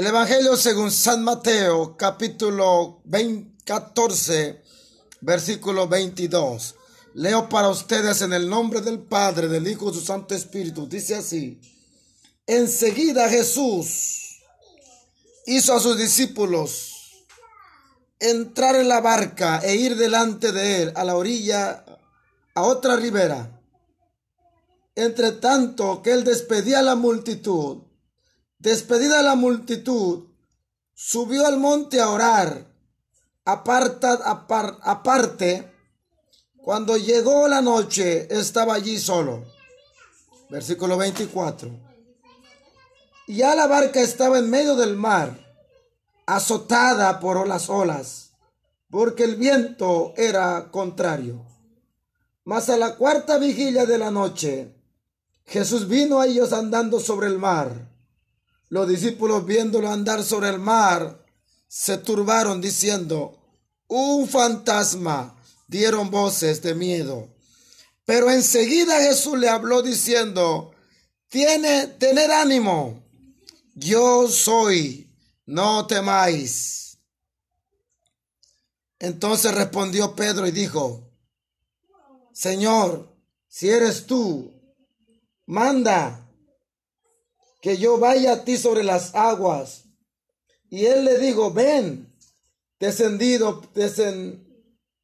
El Evangelio según San Mateo, capítulo 14, versículo 22. Leo para ustedes en el nombre del Padre, del Hijo y su Santo Espíritu. Dice así. Enseguida Jesús hizo a sus discípulos entrar en la barca e ir delante de él a la orilla, a otra ribera. Entre tanto que él despedía a la multitud, Despedida la multitud, subió al monte a orar. Aparta, aparte, cuando llegó la noche, estaba allí solo. Versículo 24. Y ya la barca estaba en medio del mar, azotada por las olas, porque el viento era contrario. Mas a la cuarta vigilia de la noche, Jesús vino a ellos andando sobre el mar los discípulos viéndolo andar sobre el mar, se turbaron diciendo, un fantasma, dieron voces de miedo. Pero enseguida Jesús le habló diciendo, tiene, tener ánimo, yo soy, no temáis. Entonces respondió Pedro y dijo, Señor, si eres tú, manda que yo vaya a ti sobre las aguas. Y él le dijo, ven, descendido,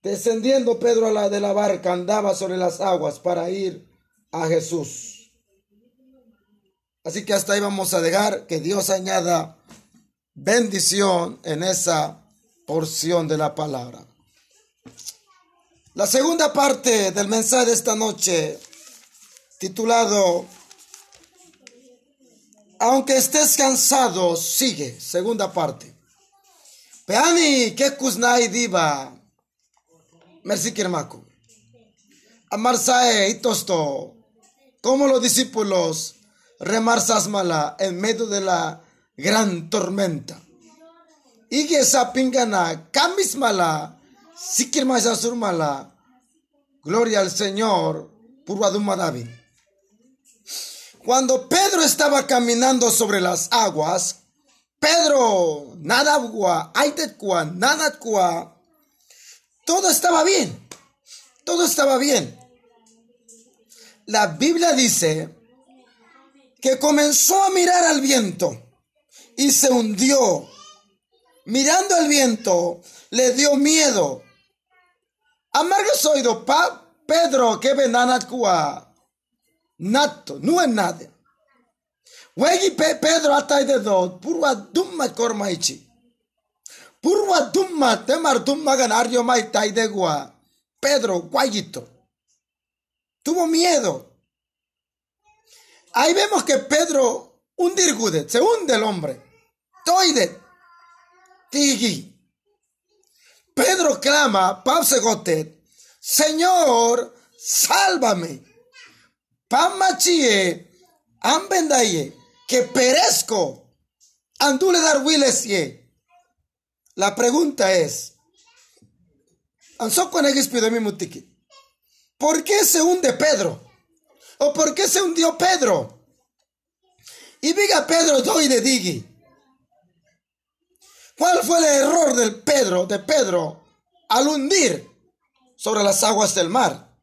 descendiendo Pedro a la de la barca, andaba sobre las aguas para ir a Jesús. Así que hasta ahí vamos a dejar que Dios añada bendición en esa porción de la palabra. La segunda parte del mensaje de esta noche, titulado aunque estés cansado, sigue. Segunda parte. Peani, que kuznai diva. Merci kirmako. Amarsae y tosto. Como los discípulos remarsas mala en medio de la gran tormenta. Ige esa pingana, camis mala, sikir mala. Gloria al Señor, Purwaduma David. Cuando Pedro estaba caminando sobre las aguas, Pedro, nada agua, nada todo estaba bien, todo estaba bien. La Biblia dice que comenzó a mirar al viento y se hundió. Mirando el viento, le dio miedo. Amargo pa Pedro, que venanacua. Nato, no es nada. Wegi Pedro atay de do, purwa dumma kormaichi. Purwa dumma temar dumma ganario mai tai de gua. Pedro, guayito. Tuvo miedo. Ahí vemos que Pedro hundirgude, se hunde el hombre. Toide. Tigi. Pedro clama, Gotet, Señor, sálvame. Pamachie, ambendaye, que perezco. Andule dar ye. La pregunta es, ¿por qué se hunde Pedro? ¿O por qué se hundió Pedro? Y diga Pedro doy de digi. ¿Cuál fue el error del Pedro, de Pedro, al hundir sobre las aguas del mar?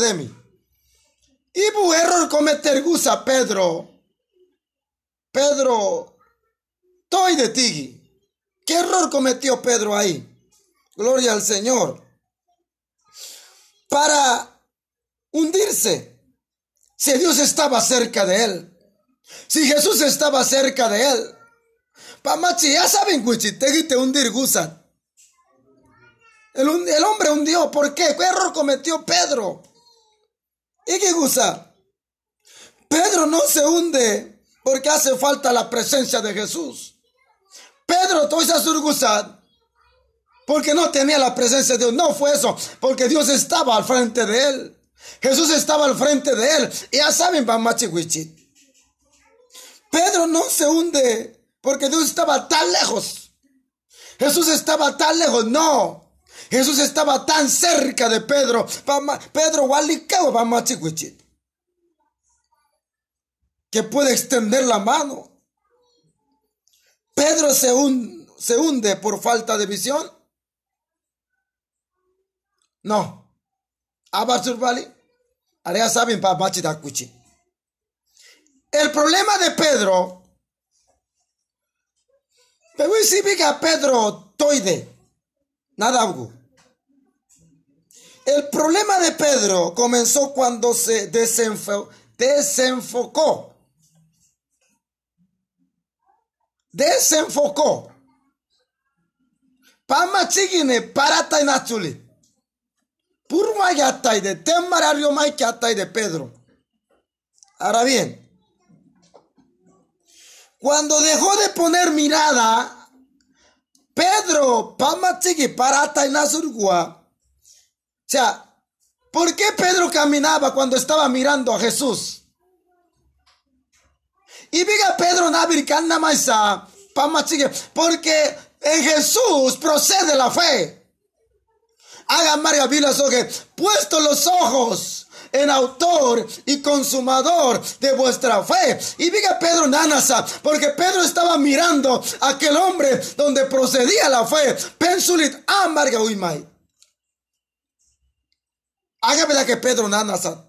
de mí. Ibu error cometer gusa Pedro. Pedro, toy de ti. ¿Qué error cometió Pedro ahí? Gloria al Señor. Para hundirse. Si Dios estaba cerca de él. Si Jesús estaba cerca de él. Pamachi, ya saben, te hundir gusa. El, el hombre hundió. ¿Por qué? ¿Qué error cometió Pedro? ¿Y qué gusta? Pedro no se hunde porque hace falta la presencia de Jesús. Pedro toisa surgusad porque no tenía la presencia de Dios. No fue eso, porque Dios estaba al frente de él. Jesús estaba al frente de él. Ya saben, Bamachiwichit. Pedro no se hunde porque Dios estaba tan lejos. Jesús estaba tan lejos. No. Jesús estaba tan cerca de Pedro. Pedro que puede extender la mano. Pedro se, se hunde por falta de visión? No. Abasurvali. Area saben El problema de Pedro. Pero significa Pedro toide. Nada. El problema de Pedro comenzó cuando se desenfocó. Desenfocó. Pama chigine parata inachuli. Purma yatai de temarario mai de Pedro. Ahora bien, cuando dejó de poner mirada, Pedro, Pama chigi parata inasurgua o sea, ¿por qué Pedro caminaba cuando estaba mirando a Jesús? Y diga Pedro Nabirikana Maisa, porque en Jesús procede la fe. Haga María Vila que puesto los ojos en autor y consumador de vuestra fe. Y diga Pedro Nanasa, porque Pedro estaba mirando aquel hombre donde procedía la fe. Pensulit amarga uimai. Hágame que Pedro Nanasa.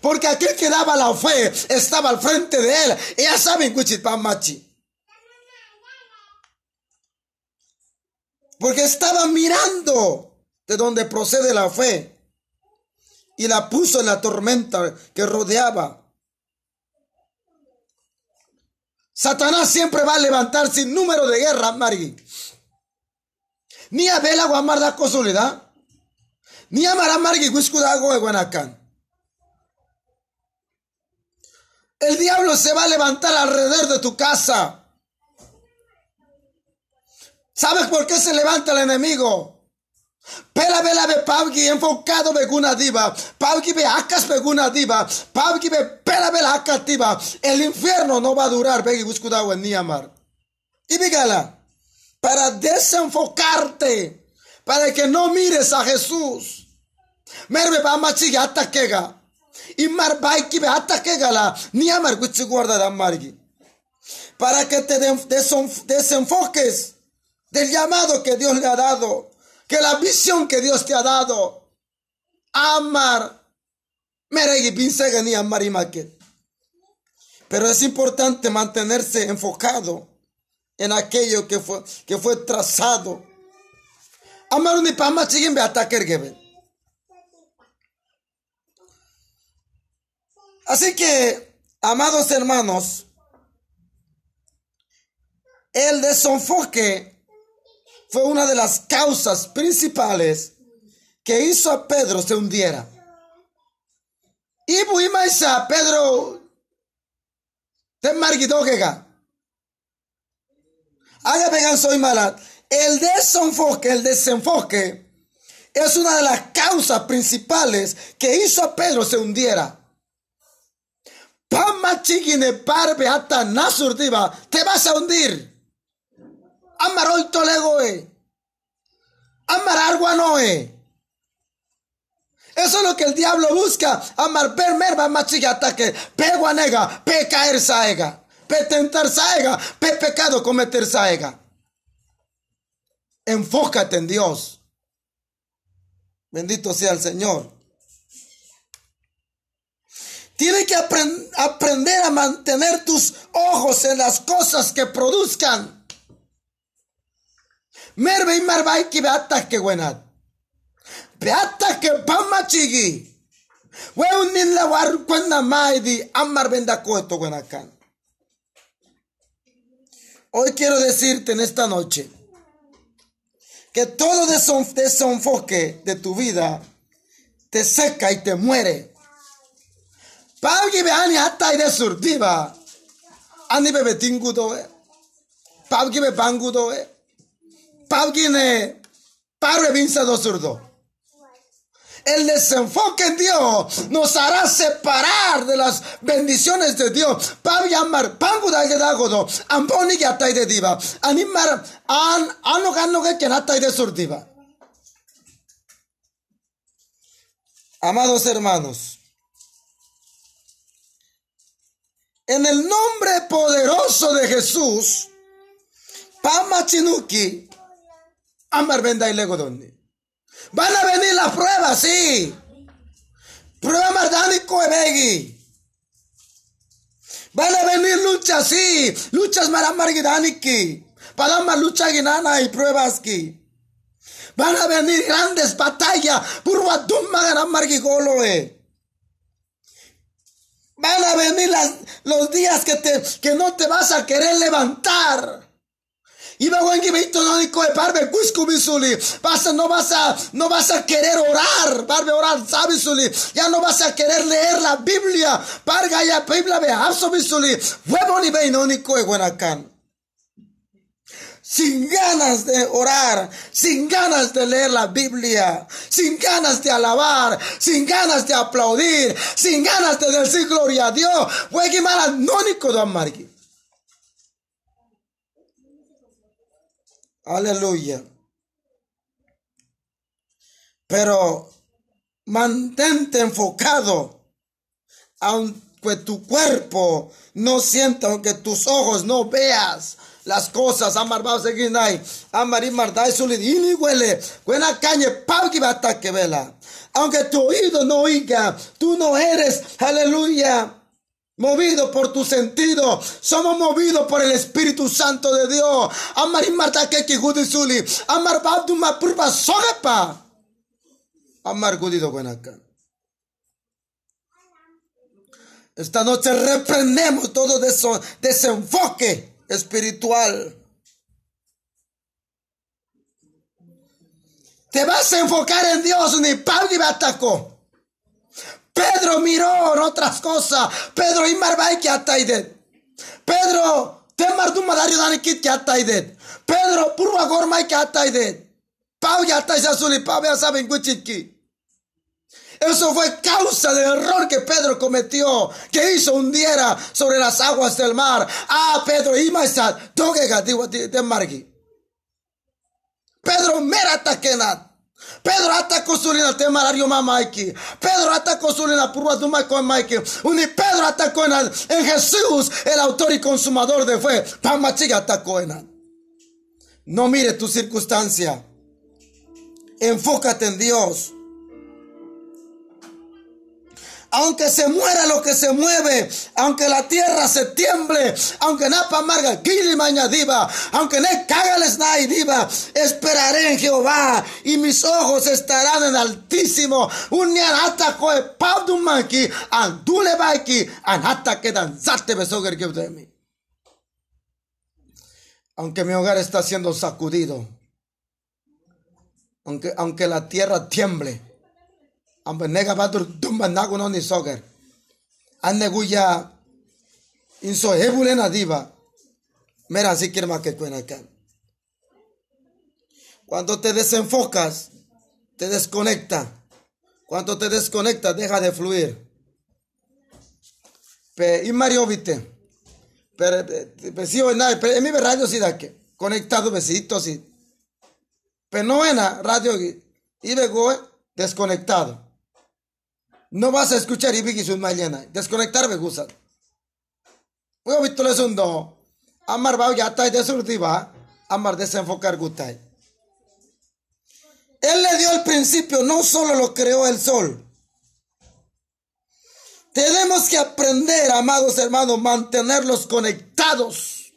Porque aquel que daba la fe estaba al frente de él. Y ya saben, Machi. Porque estaba mirando de donde procede la fe. Y la puso en la tormenta que rodeaba. Satanás siempre va a levantar sin número de guerra, Mari. Ni a Bela Guamar da soledad. Ni El diablo se va a levantar alrededor de tu casa. ¿Sabes por qué se levanta el enemigo? Pela vela be pavgi enfocado beguna diva. Pavgi be acas beguna diva. Pavgi be pela vela acativa. El infierno no va a durar. Begi buscudao en Niamar. Y bigala. Para desenfocarte para que no mires a Jesús. Merbe ba machi hasta kega. Imar baiki be hasta kega la ni amar guchi guarda margi. Para que te desenfoques del llamado que Dios le ha dado, que la visión que Dios te ha dado. Amar. Ni amar Pero es importante mantenerse enfocado en aquello que fue, que fue trazado Amarundi pama chigin be ataker gebe. Así que, amados hermanos, el desenfoque fue una de las causas principales que hizo a Pedro se hundiera. Y buimaisa Pedro te marguidogega. Haga pegan soy malat. El desenfoque, el desenfoque es una de las causas principales que hizo a Pedro se hundiera. Pama chigine parbe hasta nasurdiva, te vas a hundir. Amarol tolegoe. Amar noe. Eso es lo que el diablo busca. Amar per merva machigata que pe guanega, pe caer saega, pe tentar saega, pe pecado cometer saega. Enfócate en Dios. Bendito sea el Señor. Tienes que aprender a mantener tus ojos en las cosas que produzcan. Merve y marvay que beata que buena. Beata que pamachigi. Weun la war cuando maidi amar venda coeto buenacan. Hoy quiero decirte en esta noche que todo desenfoque de tu vida te seca y te muere. Pagi be ani hatta ide surdiva. Ani be betingudo e. Pagi be bangudo e. Pagi ne parve vinsa do surdo. El desenfoque en Dios nos hará separar de las bendiciones de Dios. Pavi amar pangu da gedagodo. Amponi que atai de diva. Animar an ano gano que atai de surdiva. Amados hermanos, en el nombre poderoso de Jesús, Pama chinuki. Amar venda y lego Van a venir las pruebas, sí. Prueba mardánico ebegi. Van a venir luchas, sí. Luchas maramargidaniki. Para más lucha guinana y pruebas que. Van a venir grandes batallas. Purwa margigoloe. Van a venir las, los días que, te, que no te vas a querer levantar. Y va a Vas no vas a no vas a querer orar, parbe orar sabisuli. Ya no vas a querer leer la Biblia. Parga ya Biblia ve absobisuli. Huevo ni ve no ni buenacan sin ganas de orar, sin ganas de leer la Biblia, sin ganas de alabar, sin ganas de aplaudir, sin ganas de decir gloria a Dios. Aleluya. Pero mantente enfocado, aunque tu cuerpo no sienta, aunque tus ojos no veas, las cosas. Amar va seguinai. Amar y mardai solidini huele. Buena caña pauki bata que vela. Aunque tu oído no oiga, tú no eres, aleluya, movido por tu sentido. Somos movidos por el Espíritu Santo de Dios. Amar y marta que suli. Amar babdu ma purpa sogepa. Amar gudido buena Esta noche reprendemos todo eso, desenfoque espiritual. Te vas a enfocar en Dios, ni Pablo y atacó. Pedro miró en otras cosas. Pedro y Marbay que ataidet. Pedro, te mardu madario dani kit que ataidet. Pedro, purva gormay que ataidet. Pau ya azul y Pau ya saben cuchiqui. Eso fue causa del error que Pedro cometió, que hizo hundiera sobre las aguas del mar. Ah, Pedro, y maestra, toque de margi. Pedro, mera ataquenat. Pedro atacó sulina temarario mamaiki. Pedro atacó sulina purua duma con Mike. Uni Pedro atacó en, Jesús, el autor y consumador de fe. Pamachiga atacó en No mire tu circunstancia. Enfócate en Dios aunque se muera lo que se mueve, aunque la tierra se tiemble, aunque napa amarga, diva, aunque ne cágales diva, esperaré en Jehová y mis ojos estarán en altísimo. Un nianata koe paudumanki, andule baiki, anata que danzate besoger de mí. Aunque mi hogar está siendo sacudido, aunque, aunque la tierra tiemble, amba nega badur dumba nago no na diva. Si Cuando te desenfocas, te desconecta. Cuando te desconecta, deja de fluir. Pe, y Mario vite. Pero, pe, si o nada, en mi radio sí da que. Conectado besitos y. Pero no en radio y luego desconectado. No vas a escuchar y su mañana. Desconectar me gusta. Voy a visto eso no. Amar va ya está desurtiva. Amar desenfocar gutay. Él le dio el principio, no solo lo creó el sol. Tenemos que aprender, amados hermanos, mantenerlos conectados.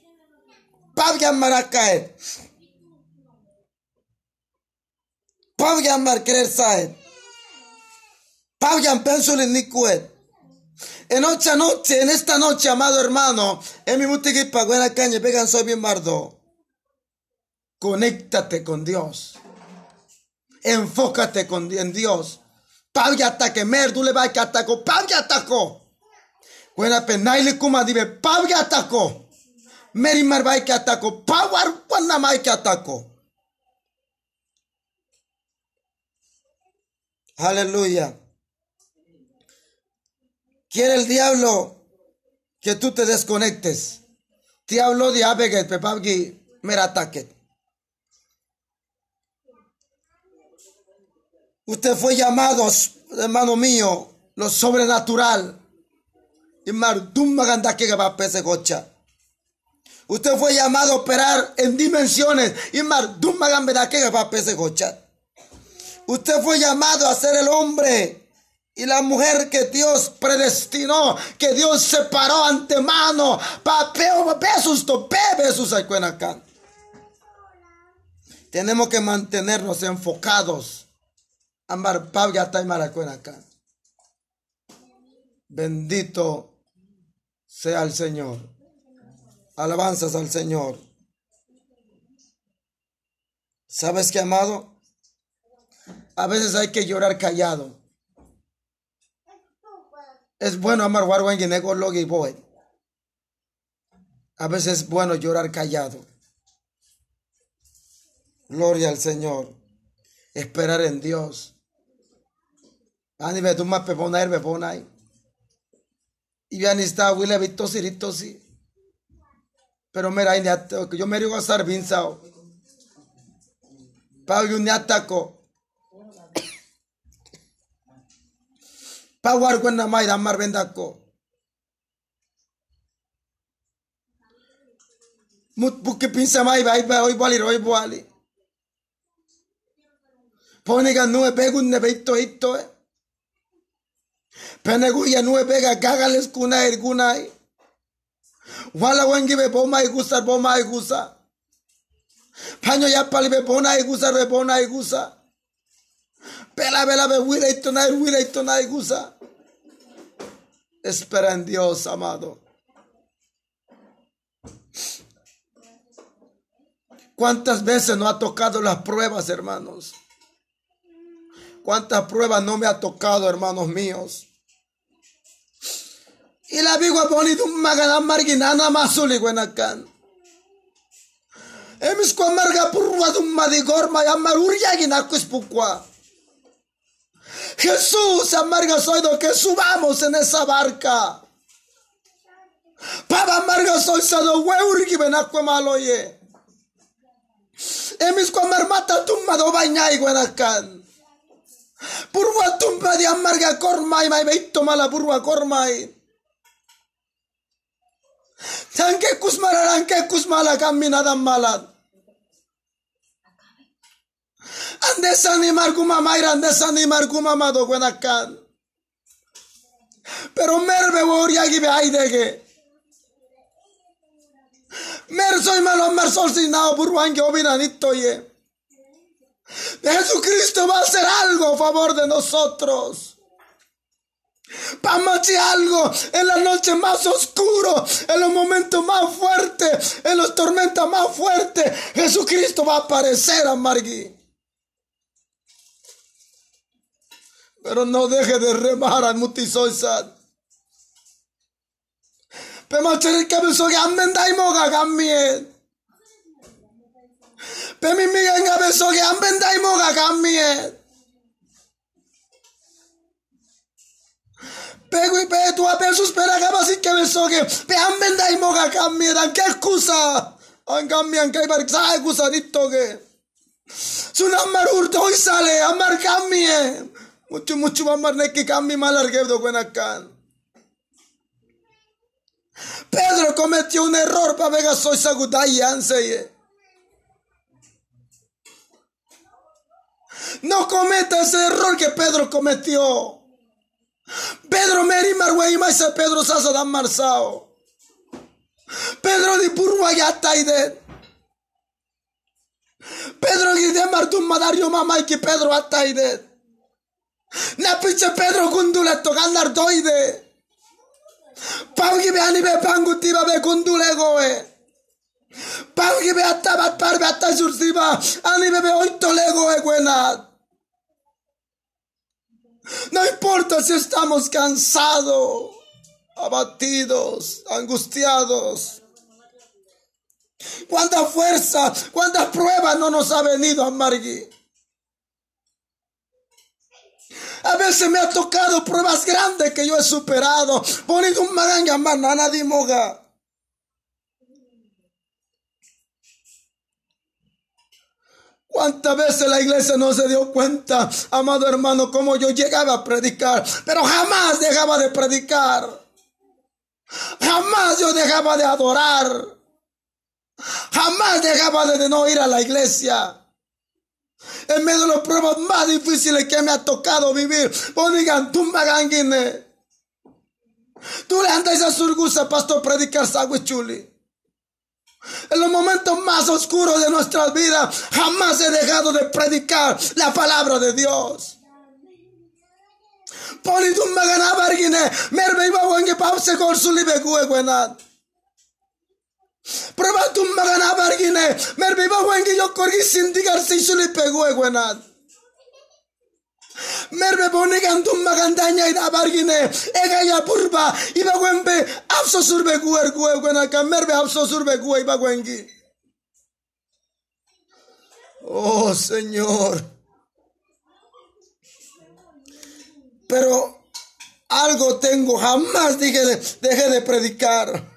Pabia Maracae. Mar querer saber. En otra noche, en esta noche, amado hermano, en mi mutigipa, buena caña, pegan soy bien bardo. Conéctate con Dios. Enfócate con, en Dios. Pavya ataque, merdule va que atacó, pavya atacó. Buena penaile kuma dive, pavya atacó. Meri marbai que atacó, pawar mai que atacó. Aleluya. Quiere el diablo que tú te desconectes. Diablo de abeget, pepabgi, merataket. Usted fue llamado, hermano mío, lo sobrenatural. Usted fue llamado a operar en dimensiones. Usted fue llamado a ser el hombre y la mujer que Dios predestinó, que Dios separó antemano. besos, besos acá. Tenemos que mantenernos enfocados. Amar. Bendito sea el Señor. Alabanzas al Señor. ¿Sabes qué, amado? A veces hay que llorar callado. Es bueno amar y boy. A veces es bueno llorar callado. Gloria al Señor. Esperar en Dios. Y ni está huile vito sí. Pero mira, yo me digo a estar vinzao. Pau y un ataco. Pau argüen na mai damar vendako. Mut buki pinsa mai bai bali roi bali. Pone ga nue pegun ne beito hito eh. Ya nue pega cagales kunai kunai. Wala wengi be boma igusa boma igusa. Paño ya pali be bona igusa be bona igusa. Pela bela be wila itona wila itona igusa. Espera en Dios, amado. ¿Cuántas veces no ha tocado las pruebas, hermanos? ¿Cuántas pruebas no me ha tocado, hermanos míos? Y la vigo bonito magana marginana masuli buenakan. Emis kwa marga purwa dum madigorma ya maruria ginakus pukwa. Jesús, amarga soy do que subamos en esa barca. Paba amarga soy sado weurgi benakwa maloye. Emis kwa marmata tumma do bañay buenakan. Purwa tumba di amarga kormay may beito mala purwa kormay. Tanke kusmala ranke kusmala caminada malat. Ande sanimar kuma mayra ande sanimar kuma mado guanakan. Pero merbe woria gibe aidege. Mer soy malo mer sol sin nao burwange obinanito ye. Jesucristo va a hacer algo a favor de nosotros. Pamachi algo en la noche más oscuro, en los momentos más fuertes, en las tormentas más fuertes. Jesucristo va a aparecer a. Pero no deje de remar al mutisoisad. Pemacheri cabezó que anden daimoga gamien. Pemi migan cabezó que anden daimoga gamien. Pego y pe tu apel suspera gaba sin que me sogue. Pe ambenda y moga cambie dan qué excusa. An cambian que bar sa excusa dito que. Suna marur hoy sale amar cambie. Mucho mucho amar ne que cambie malar que do buena can. Pedro cometió un error para vega soy sagudai anseye. No cometa ese error que Pedro cometió. Pedro Meri Marway Maisa Pedro Sasa Dan Marsao. Pedro di Yataide. Pedro Gide Martum Madario Mamaiki Pedro Ataide. Napiche Pedro Gunduleto Gandar Doide. Paugi be ani be pangutiva be kundule goe. Paugi be atabat parbe atasursiva ani be be oito lego e guenat. No importa si estamos cansados, abatidos, angustiados. Cuánta fuerza, cuántas pruebas no nos ha venido a Margui. A veces me ha tocado pruebas grandes que yo he superado. Ponido un maganga manana de moga. ¿Cuántas veces la iglesia no se dio cuenta, amado hermano, cómo yo llegaba a predicar? Pero jamás dejaba de predicar. Jamás yo dejaba de adorar. jamás dejaba de no ir a la iglesia. En medio de los pruebas más difíciles que me ha tocado vivir. Bonigan, tumba ganguine. Tú le andas a surgusa, pastor, predicar chuli. En los momentos más oscuros de nuestras vidas, jamás he dejado de predicar la palabra de Dios. Poli tumba ganaba argine, merve iba wenge papse kor sulibe kue kwenat. Prueba tumba ganaba argine, merve iba wenge yo korgi sindigar si sulipe kue kwenat. Merbe bonigan tumba gandanya ida bargine, ega ya purba, iba wembe, abso surbe kuer kue kwenaka, merbe abso surbe kue iba wengi. Oh Señor. Pero algo tengo, jamás dije de, dejé de predicar.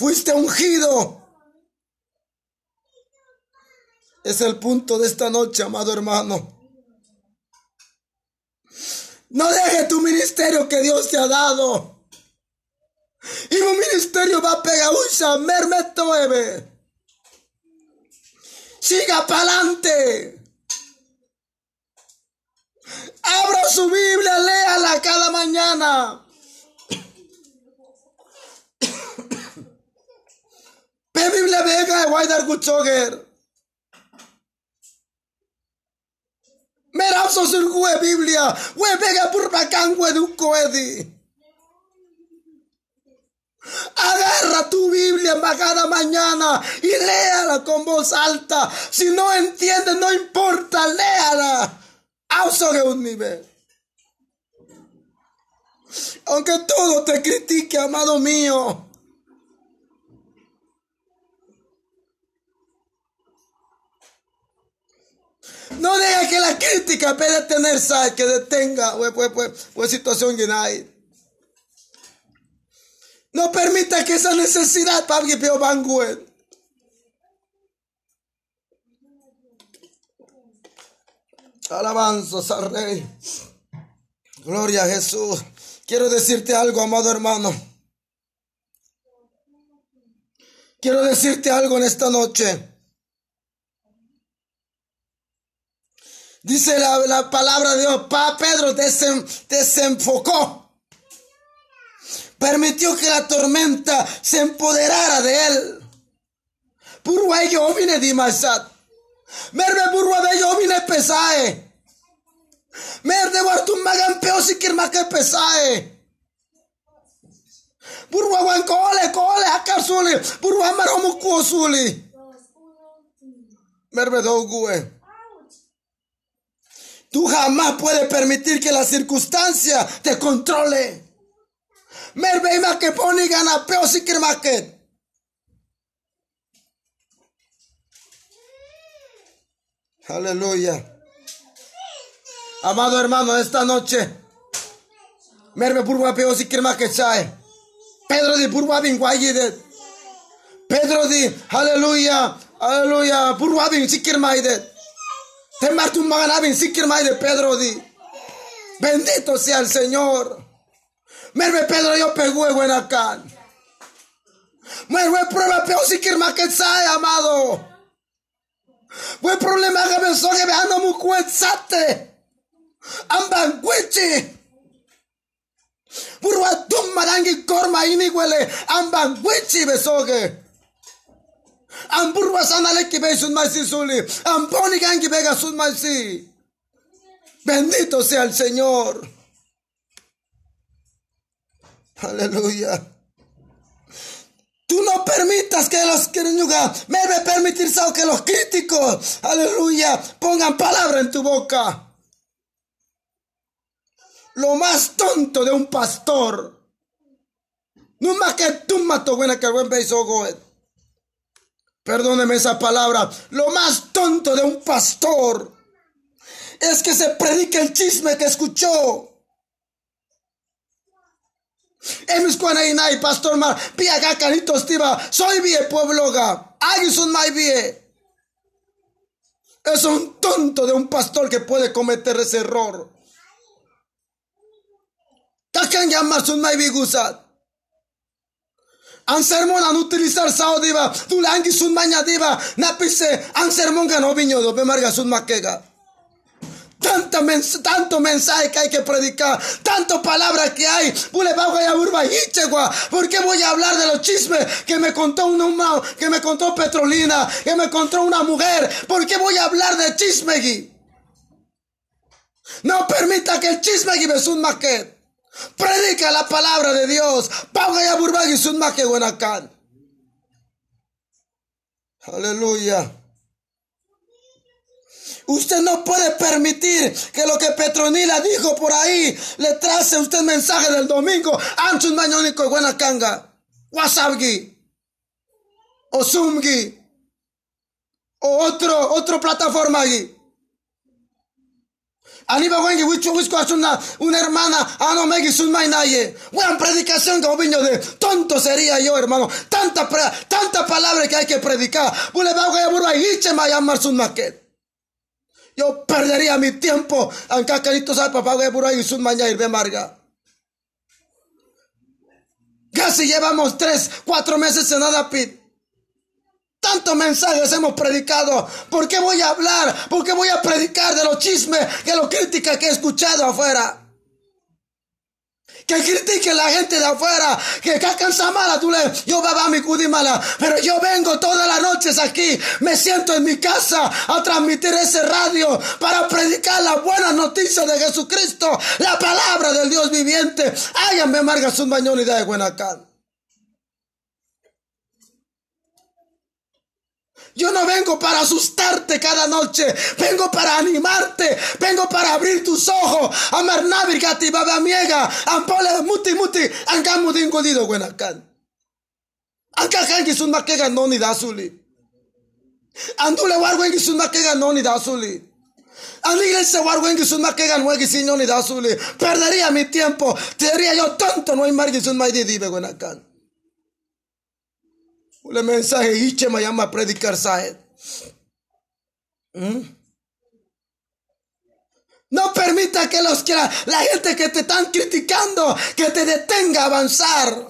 Fuiste ungido. Es el punto de esta noche, amado hermano. No deje tu ministerio que Dios te ha dado. Y un ministerio va a pegar un mermeto Siga para adelante. Abra su Biblia, léala cada mañana. Pe Biblia vega de Waidar Guchoger. Merapso sur gue Biblia. We vega purpacan we du coedi. Agarra tu Biblia cada mañana y léala con voz alta. Si no entiendes, no importa, léala. un nivel. Aunque todo te critique, amado mío. No deja que la crítica pueda tener sal, que detenga pues, situación que hay. No permita que esa necesidad para que peo Alabanzas al Rey. Gloria a Jesús. Quiero decirte algo, amado hermano. Quiero decirte algo en esta noche. Dice la, palabra de Dios, pa Pedro desenfocó. Permitió que la tormenta se empoderara de él. Purwa yo vine dimasat. Merve burwa de yo vine pesae. Merde wartum magan peo sikir make pesae. Burwa wan kole kole akar suli. Burwa maromu kuo suli. Merve gue. Tú jamás puedes permitir que la circunstancia te controle. Merve que pone gana peo sikir make. Aleluya. Amado hermano, esta noche, merme purwa peo si que chae. Pedro di purwa bin de. Pedro di, aleluya, aleluya, purwa bin si de. Te martu magana bin si kirma de Pedro di. Bendito sea el Señor. Merme Pedro yo pegó buena can. Merme prueba peo si kirma que chae, amado. Buen problema que me soge veando mu kuetsate. Ambangwichi. Burwa tum marangi korma ini wele ambangwichi besoge. Amburwa sanale ki be sun maisi suli. Amboni gangi bega sun maisi. Bendito sea el Señor. Aleluya. Tú no permitas que los que me debe permitir que los críticos, aleluya, pongan palabra en tu boca. Lo más tonto de un pastor. No más que tú mato buena que buen Perdóneme esa palabra. Lo más tonto de un pastor es que se predique el chisme que escuchó. Emis y pastor mar, pia canito estiva, soy vie pueblo ga, un mai vie. Es un tonto de un pastor que puede cometer ese error. Takan llamar sun mai gusat. An sermon an utilizar sao diva. Tu langi sun maña diva. Napise an sermon que no viño do. Bemarga sun maquega. Tanta mens tanto mensaje que hay que predicar, tanto palabras que hay. ¿Por qué voy a hablar de los chismes que me contó una, que me contó Petrolina, que me contó una mujer? ¿Por qué voy a hablar de chisme? No permita que el chisme me un maquet. Predica la palabra de Dios. Pauga ya burbagi sun maquet buenacan. Aleluya. Usted no puede permitir que lo que Petronila dijo por ahí le trace usted mensaje del domingo. Anchun mañonico buena canga. Wasabgi. O Zoomgi. O otro, otro plataforma. Aniba wengi una, una hermana, ano megi mainaye. Buena predicación viño de tonto sería yo, hermano. Tanta, tanta palabra que hay que predicar. Y. Yo perdería mi tiempo. Aunque carito sabe papá voy por ahí sun mañana irme marga. Casi llevamos tres, cuatro meses en nada pit. Tantos mensajes hemos predicado. ¿Por qué voy a hablar? ¿Por qué voy a predicar de los chismes, de los críticas que he escuchado afuera? que critique la gente de afuera, que cansa mala, tú le, yo baba mi mala, pero yo vengo todas las noches aquí, me siento en mi casa a transmitir ese radio para predicar la buena noticia de Jesucristo, la palabra del Dios viviente. Háganme marga su y de Buenacán. Yo no vengo para asustarte cada noche. Vengo para animarte. Vengo para abrir tus ojos. Amar navigati baba miega. Ampole muti muti. Angamu dingolido buenakan. Anka kangi sun makega noni dasuli. Andule warwengi sun makega noni dasuli. Aniglesia warwengi sun makega nuegi signoni dasuli. Perdería mi tiempo. Te diría yo tonto no hay margi sun maidi dibe buenakan. Ule mensaje hiche me llama a predicar saed. ¿Mm? No permita que los que la, gente que te están criticando que te detenga a avanzar.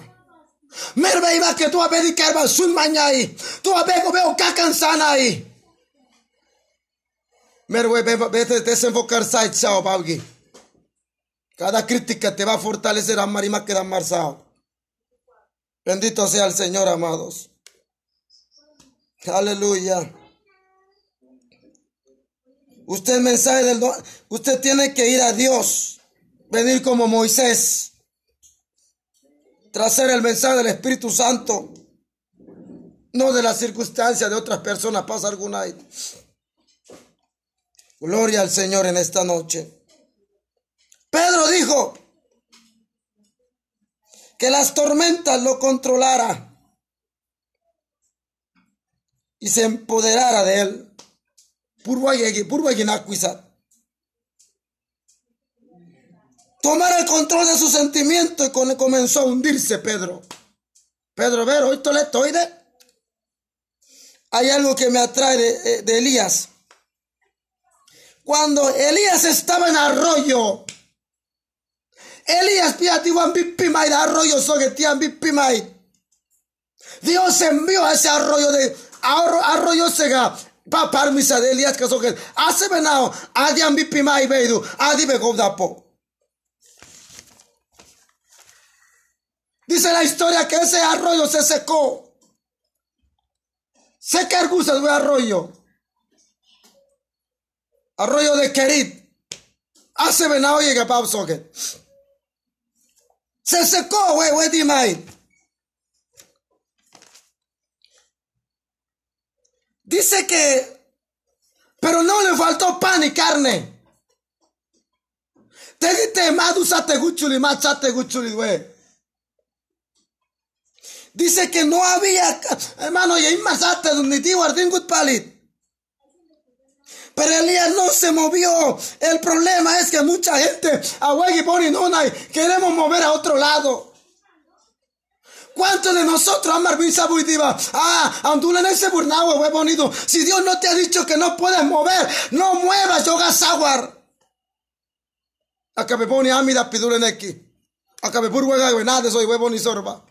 Merve iba que tú a predicar sun mañai. Tú a veo veo cacansana ahí. Merve vete desenfocar saed chao paugi. Cada crítica te va a fortalecer a marima que da marzao. Bendito sea el Señor, amados. Aleluya. Usted mensaje del usted tiene que ir a Dios, venir como Moisés, traer el mensaje del Espíritu Santo, no de las circunstancias de otras personas, pasa alguna. Gloria al Señor en esta noche. Pedro dijo que las tormentas lo controlara y se empoderara de él. Tomar el control de su sentimiento y comenzó a hundirse Pedro. Pedro, ver, hoy le estoy de. Hay algo que me atrae de, eh, Elías. Cuando Elías estaba en arroyo, Elías piatiwan bipimai arroyo soguetian bipimai. Dios envió a ese arroyo de arroyo sega pa parmisa de Elias kasokel hace benao adian bipima ibeidu adi begovdapo Dice la historia que ese arroyo se secó. Se argusa de arroyo. Arroyo de Kerit. Hace venado llega pa Se secó, güey, güey, dime. Dice que, pero no le faltó pan y carne. Te madusa guchuli, machate guchuli, güey. Dice que no había, hermano, y masate ardingut palit. Pero Elías no se movió. El problema es que mucha gente, a Pony no queremos mover a otro lado. ¿Cuántos de nosotros amar diva? Ah, andulen ese burnagua, hue bonito. Si Dios no te ha dicho que no puedes mover, no muevas, yoga sawar. Acá me pone amida pidure neki. Acá me purga nada soy huevo ni sorba.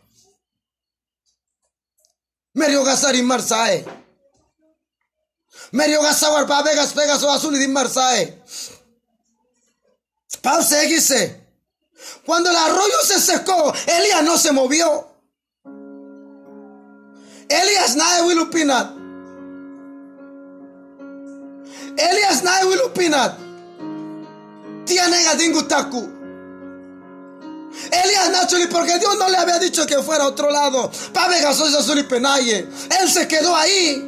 Merio gasari marsae. Merio gasawar pa vegas vegas o azul y marsae. Pau. Cuando el arroyo se secó, Elías no se movió. Elías nae wilupinat. Elías nae wilupinat. Tiene gadingutaku. Elías Nachuli, porque Dios no le había dicho que fuera a otro lado. Azul y Penaye. Él se quedó ahí.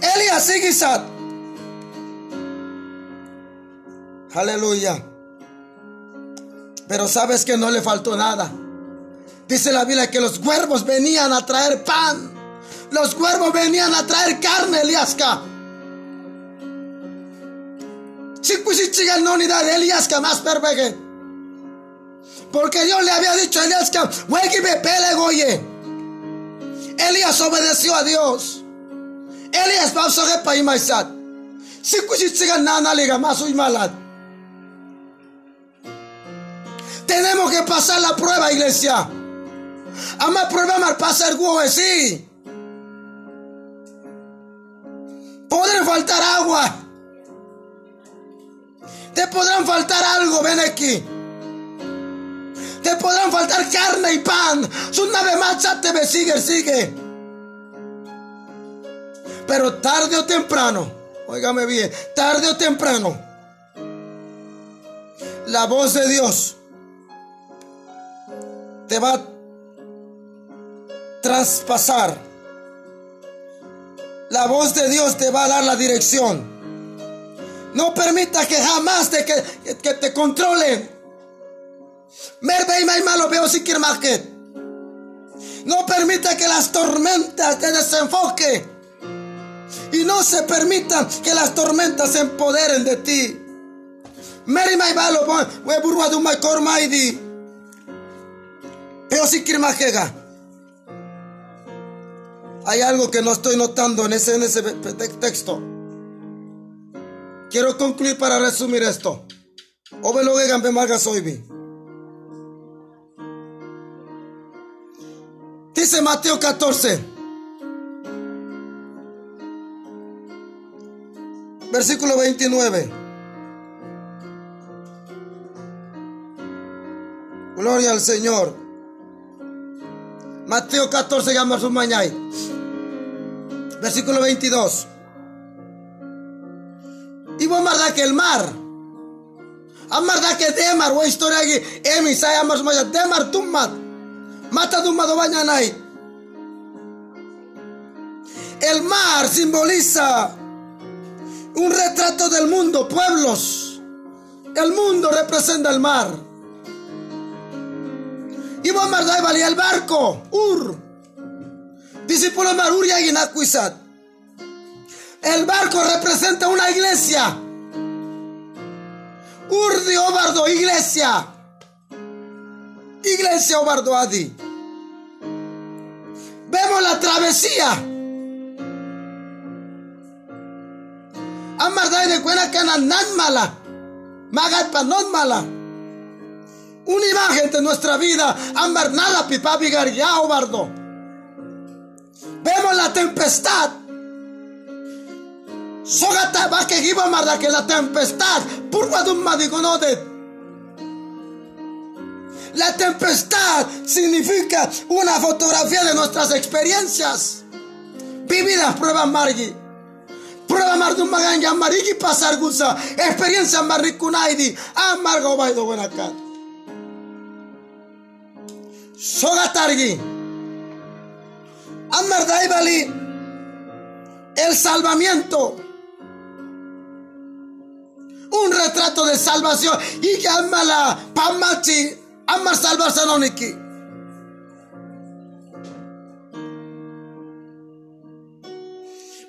Elías Sigisat. Aleluya. Pero sabes que no le faltó nada. Dice la Biblia que los cuervos venían a traer pan. Los cuervos venían a traer carne, Eliasca. Chicuchichiga no ni da Eliasca más pervegue. Porque Dios le había dicho a Elías que goye. Elías obedeció a Dios. Elías pasó que pa imaisat. Si kuchichiga nana liga más uy malad. Tenemos que pasar la prueba, iglesia. Ama prueba mal pasar guo sí. Podrán faltar agua. Te podrán faltar algo, ven aquí. Te podrán faltar carne y pan. Su nave macha te sigue, sigue. Pero tarde o temprano, óigame bien, tarde o temprano, la voz de Dios te va a traspasar. La voz de Dios te va a dar la dirección. No permita que jamás te, que, te controlen no permita que las tormentas te desenfoque. Y no se permita que las tormentas se empoderen de ti. Hay algo que no estoy notando en ese, en ese texto. Quiero concluir para resumir esto. Gambe soybi. Dice Mateo 14. Versículo 29. Gloria al Señor. Mateo 14, llama su mañana. Versículo 22. Y vos marda que el mar. Amarda que demar, o historia aquí. Emi, sai amar su Demar tummat. Mata El mar simboliza un retrato del mundo, pueblos. El mundo representa el mar. Y Mardai valía el barco, Ur. Discípulo Marur y El barco representa una iglesia. Ur de Obardo, iglesia. Iglesia Obardo Adi. Vemos la travesía. Amardai de cuena cana nan mala. Magat pa non mala. Una imagen de nuestra vida. Amar nada pipa ya Obardo. Vemos la tempestad. Sogata va que giba marda que la tempestad. Purwa dum madigonodet. La tempestad significa una fotografía de nuestras experiencias. Vividas pruebas margi. Prueba mardu maganja marigi pasar gusa. Experiencia marikunaidi. Amargo baido buenacat. Sogatargi. El salvamiento un retrato de salvación y que la pamachi Amar salvar sanoniki.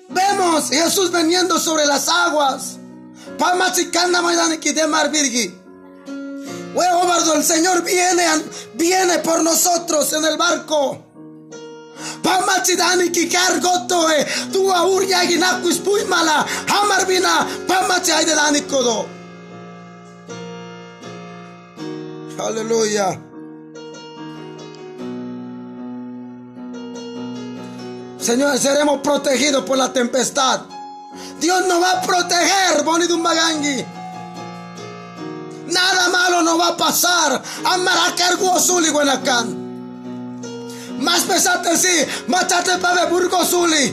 Vemos Jesús veniendo sobre las aguas. Pamachikanda maidaniki de mar virgi. el Señor viene, viene por nosotros en el barco. Pamachidani kikargoto e tu aurya ginakus puimala hamar bina pamachi aidani kodo. Aleluya. Señor, seremos protegidos por la tempestad. Dios nos va a proteger, Bonito Magangi. Nada malo nos va a pasar. Amaracar Guazuli Guanacan. Más pesate sí, machate para Burgo Zuli.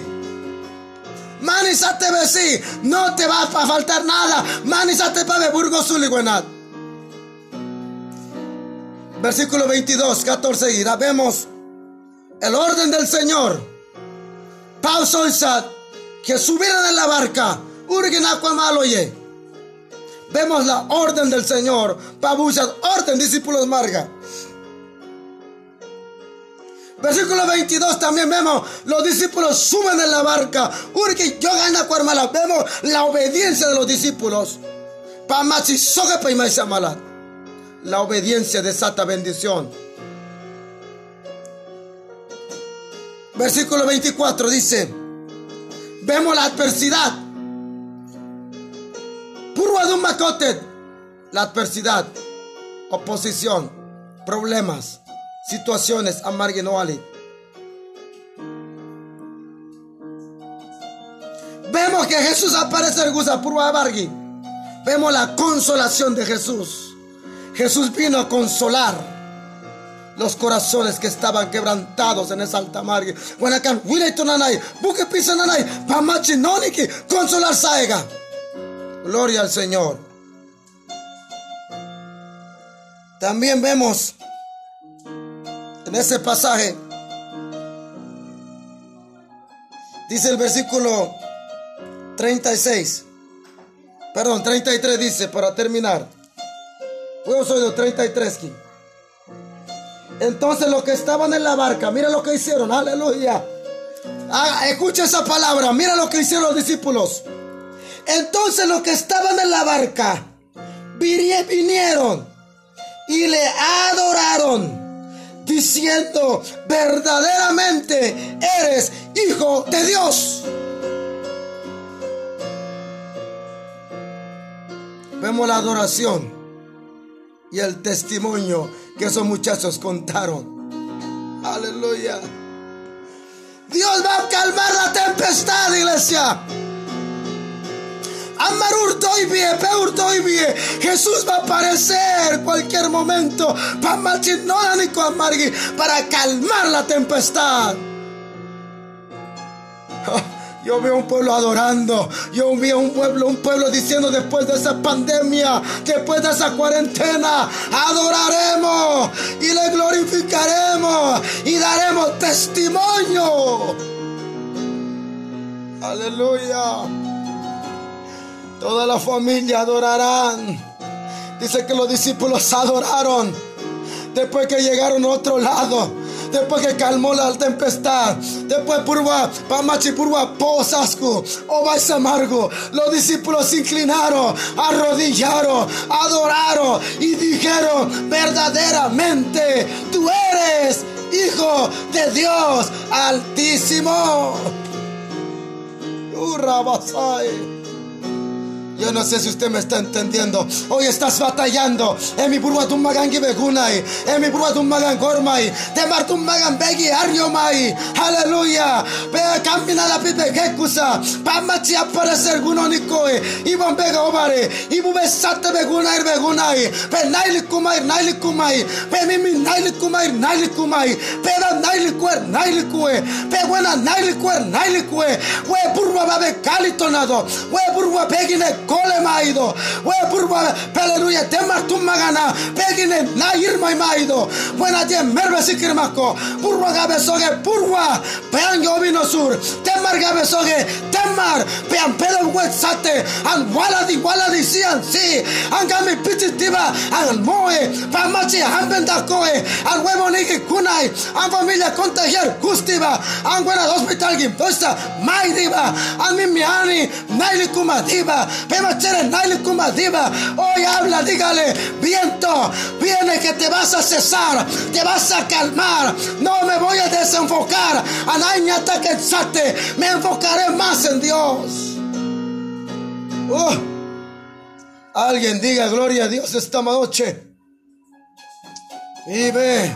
Manizate sí, no te va a faltar nada. Manizate para Burgo Zuli Guanat. Versículo 22, 14 irá. Vemos el orden del Señor. Pausa que subieran en la barca. Vemos la orden del Señor. Pabushat, orden, discípulos Marga. Versículo 22 también vemos, los discípulos suben en la barca. Urge yo gana cuarmala. Vemos la obediencia de los discípulos. Soga La obediencia desata bendición. Versículo 24 dice, vemos la adversidad. La adversidad, oposición, problemas, situaciones amarguinoales. Vemos que Jesús aparece en Bargui. Vemos la consolación de Jesús. Jesús vino a consolar los corazones que estaban quebrantados en esa alta margen. Pisa consolar saiga. Gloria al Señor. También vemos en ese pasaje, dice el versículo 36, perdón, 33 dice, para terminar. Yo soy de 33. Entonces los que estaban en la barca, mira lo que hicieron, aleluya. Ah, escucha esa palabra, mira lo que hicieron los discípulos. Entonces los que estaban en la barca vinieron y le adoraron, diciendo, verdaderamente eres hijo de Dios. Vemos la adoración y el testimonio que esos muchachos contaron. Aleluya. Dios va a calmar la tempestad, iglesia. Jesús va a aparecer cualquier momento para calmar la tempestad. Yo veo un pueblo adorando. Yo veo un pueblo, un pueblo diciendo después de esa pandemia, después de esa cuarentena, adoraremos y le glorificaremos y daremos testimonio. Aleluya. Toda la familia adorarán. Dice que los discípulos adoraron después que llegaron a otro lado después que calmó la tempestad, después purva, pamachi purva, posasco, vais amargo, los discípulos se inclinaron, arrodillaron, adoraron y dijeron, verdaderamente tú eres hijo de Dios altísimo. Yo no sé si usted me está entendiendo. Hoy estás batallando. En mi purwa magan begunai. En mi purwa magan gormai. Te martum magan begi ariomai. Aleluya. Ve camina la pipe gekusa. Pamachi aparecer gunonikoe. Ibon bega obare. Ibu besate begunai begunai. Pe naili kumai naili kumai. Pe mimi naili kumai. Pe da. Pe buena purwa babe kalitonado. We purwa begine kole maido we purba aleluya temar tu magana. Pegine na irma maido buena je merbe sikir mako purwa gabe soge purwa. Pean yobino sur. Temar gabe soge temar pean pelo wet sate. An wala di wala di sian si. An gami pititiva an moe. Pa machi hambenda koe an huevo niki kunai an familia contagiar gustiva an buena hospital gim tosta mai diva. an naili kuma diva Hoy habla, dígale, viento, viene que te vas a cesar, te vas a calmar. No me voy a desenfocar. hasta que me enfocaré más en Dios. Oh, alguien diga gloria a Dios esta noche. Y ve,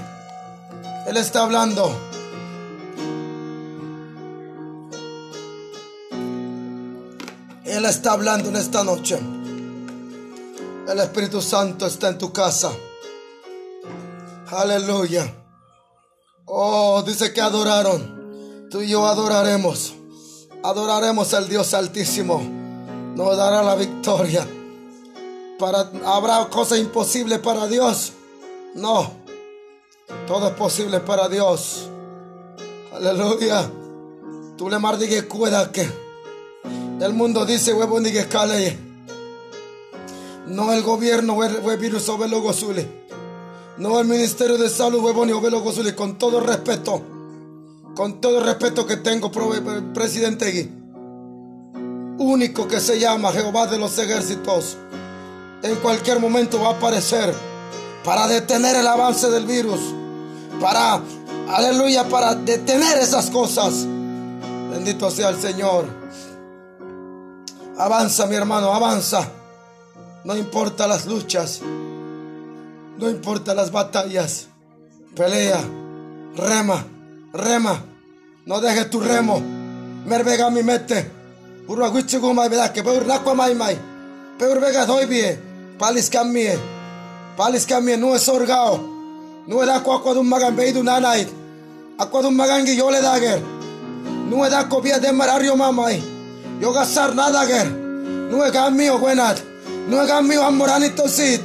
Él está hablando. Él está hablando en esta noche. El Espíritu Santo está en tu casa. Aleluya. Oh, dice que adoraron. Tú y yo adoraremos. Adoraremos al Dios Altísimo. Nos dará la victoria. Para, ¿Habrá cosa imposible para Dios? No. Todo es posible para Dios. Aleluya. Tú le mardigue cuida que. El mundo dice huevo ni que No el gobierno huevo virus o velo No el ministerio de salud huevo ni velo gozule. Con todo respeto. Con todo respeto que tengo, presidente Único que se llama Jehová de los ejércitos. En cualquier momento va a aparecer para detener el avance del virus. Para, aleluya, para detener esas cosas. Bendito sea el Señor. Avanza, mi hermano, avanza. No importa las luchas. No importa las batallas. Pelea. Rema. Rema. No dejes tu remo. Mervega mi mete. Urwa guichigumai veda que peur nakwa mai mai. Peur vega doy bien. Palis camie. Palis camie no es orgao. No es aqua aqua dun magan beidu nanait. Aqua dun magan yo le. Nu da copia de marario mamai. Yo gasar nada ger. Nu es mío buenat. Nu es mío amoranito sit.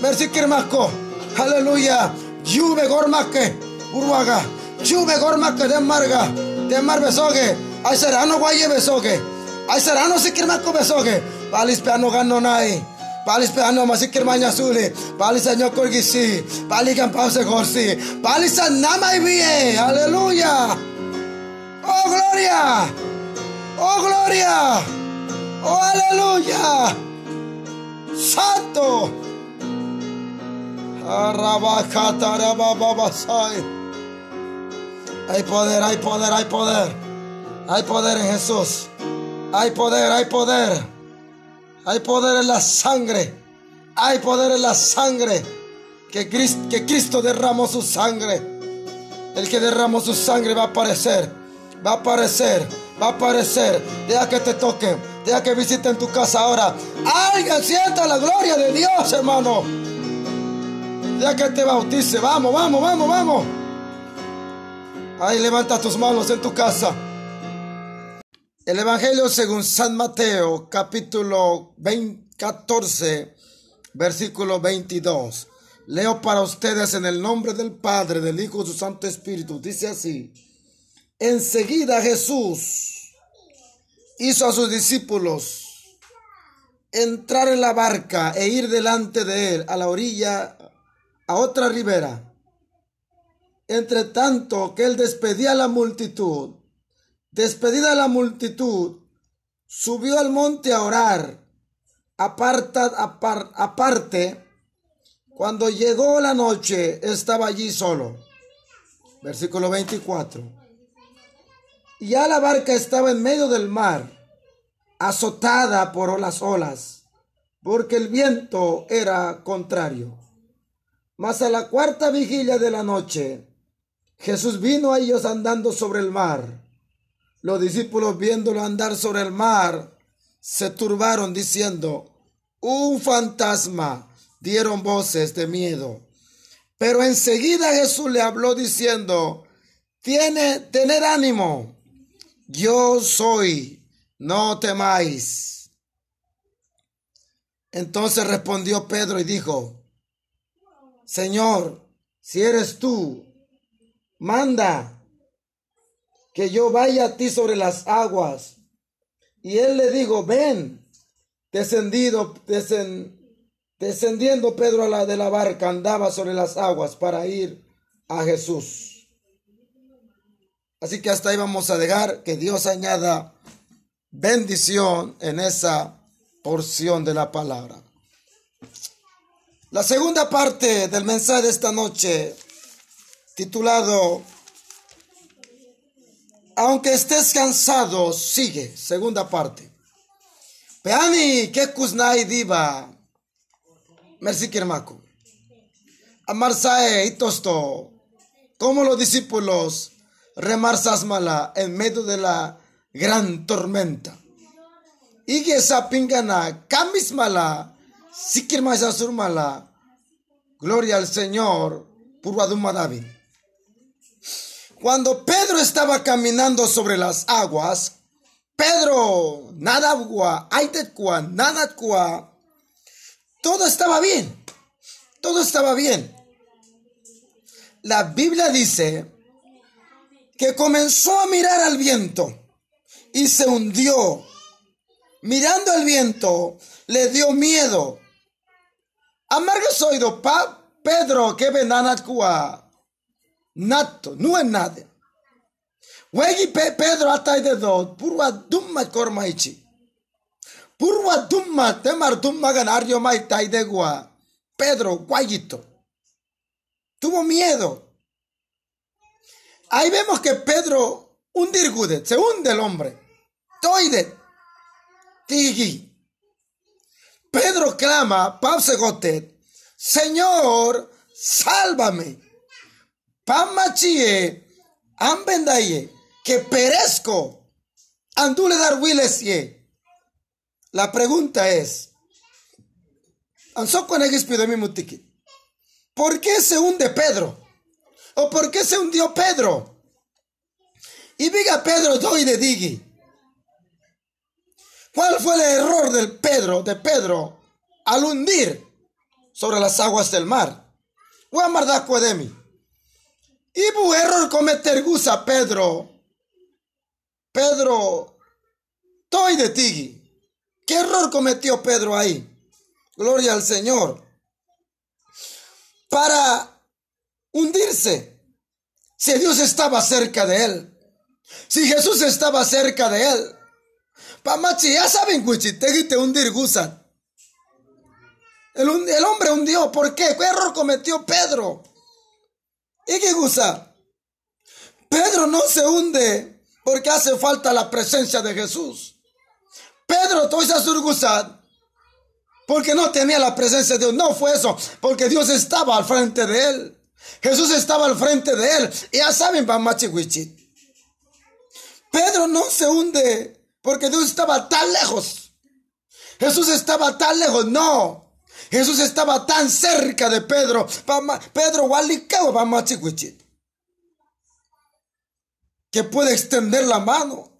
Merci kirmasko. Aleluya. Juve gormaske. Urwaga. Juve gormaske de marga. De mar besoge. Ay serano guaye besoge. Ay serano si kirmasko besoge. Palis peano gano nai. Palis peano masikir manya suli. Palis anyo korgisi. Palis kan pause gorsi. Palis namai vie. Aleluya. Oh, gloria. Oh, gloria. Oh, aleluya. Santo. Hay poder, hay poder, hay poder. Hay poder en Jesús. Hay poder, hay poder. Hay poder en la sangre. Hay poder en la sangre. Que Cristo, que Cristo derramó su sangre. El que derramó su sangre va a aparecer va a aparecer, va a aparecer. Deja que te toque, deja que visiten tu casa ahora. Alguien sienta la gloria de Dios, hermano. Deja que te bautice. Vamos, vamos, vamos, vamos. Ahí levanta tus manos en tu casa. El Evangelio según San Mateo, capítulo 14, versículo 22. Leo para ustedes en el nombre del Padre, del Hijo y su Santo Espíritu. Dice así. Enseguida Jesús hizo a sus discípulos entrar en la barca e ir delante de él a la orilla, a otra ribera. Entre tanto que él despedía a la multitud, despedida la multitud, subió al monte a orar, aparta, aparte, cuando llegó la noche estaba allí solo. Versículo 24. Ya la barca estaba en medio del mar, azotada por las olas, porque el viento era contrario. Mas a la cuarta vigilia de la noche, Jesús vino a ellos andando sobre el mar. Los discípulos viéndolo andar sobre el mar, se turbaron diciendo, un fantasma, dieron voces de miedo. Pero enseguida Jesús le habló diciendo, tiene, tener ánimo, yo soy, no temáis. Entonces respondió Pedro y dijo, Señor, si eres tú, manda que yo vaya a ti sobre las aguas. Y él le dijo, ven, descendido, descendiendo Pedro a la de la barca, andaba sobre las aguas para ir a Jesús. Así que hasta ahí vamos a dejar que Dios añada bendición en esa porción de la palabra. La segunda parte del mensaje de esta noche, titulado Aunque estés cansado, sigue. Segunda parte. Peani, que kuznai diva. Merci kirmako. Amarsae y tosto. Como los discípulos remar Sasmala en medio de la gran tormenta. Ige sapingana, kamis mala, sikir sur mala. Gloria al Señor, purwaduma David. Cuando Pedro estaba caminando sobre las aguas, Pedro, nada agua, nada todo estaba bien, todo estaba bien. La Biblia dice que comenzó a mirar al viento y se hundió. Mirando el viento, le dio miedo. Amargo oído, pa Pedro, que cua nato, no es nada. Wegi Pedro atay de do, purwa dumma kormaichi. Purwa dumma, temar dumma ganario mai tai de gua. Pedro, guayito. Tuvo miedo. Ahí vemos que Pedro hundir se hunde el hombre. Toide. Tigi. Pedro clama, Gotet, Señor, sálvame. Pamachie, ambendaye, que perezco. Andule dar. La pregunta es, ¿por qué se hunde Pedro? ¿O por qué se hundió Pedro? Y diga Pedro doy de digi. ¿Cuál fue el error del Pedro, de Pedro, al hundir sobre las aguas del mar? de mí. Y bu error cometer gusa Pedro. Pedro, estoy de ti. ¿Qué error cometió Pedro ahí? Gloria al Señor. Para hundirse. Si Dios estaba cerca de él. Si Jesús estaba cerca de él. Pamachi, ya saben, te hundir gusa. El, el, hombre hundió. ¿Por qué? ¿Qué error cometió Pedro? ¿Y qué gusa? Pedro no se hunde porque hace falta la presencia de Jesús. Pedro toisa surgusad porque no tenía la presencia de Dios. No fue eso, porque Dios estaba al frente de él. Jesús estaba al frente de él. Ya saben, Pamachiwichit. Pedro no se hunde porque Dios estaba tan lejos. Jesús estaba tan lejos. No. Jesús estaba tan cerca de Pedro. Pedro que puede extender la mano.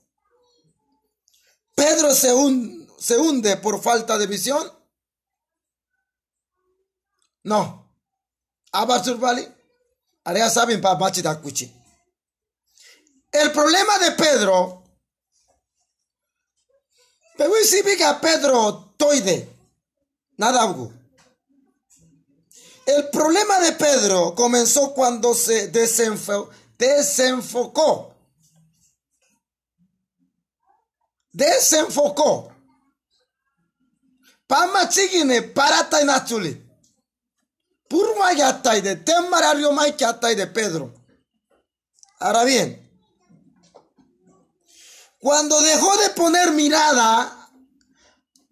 Pedro se, hunde por falta de visión. No. Abasurbali. saben El problema de Pedro. Pero si Pedro toide. Nada. El problema de Pedro comenzó cuando se desenfocó. Desenfocó. Pama chigine parata inachuli. De temarario de Pedro. Ahora bien, cuando dejó de poner mirada,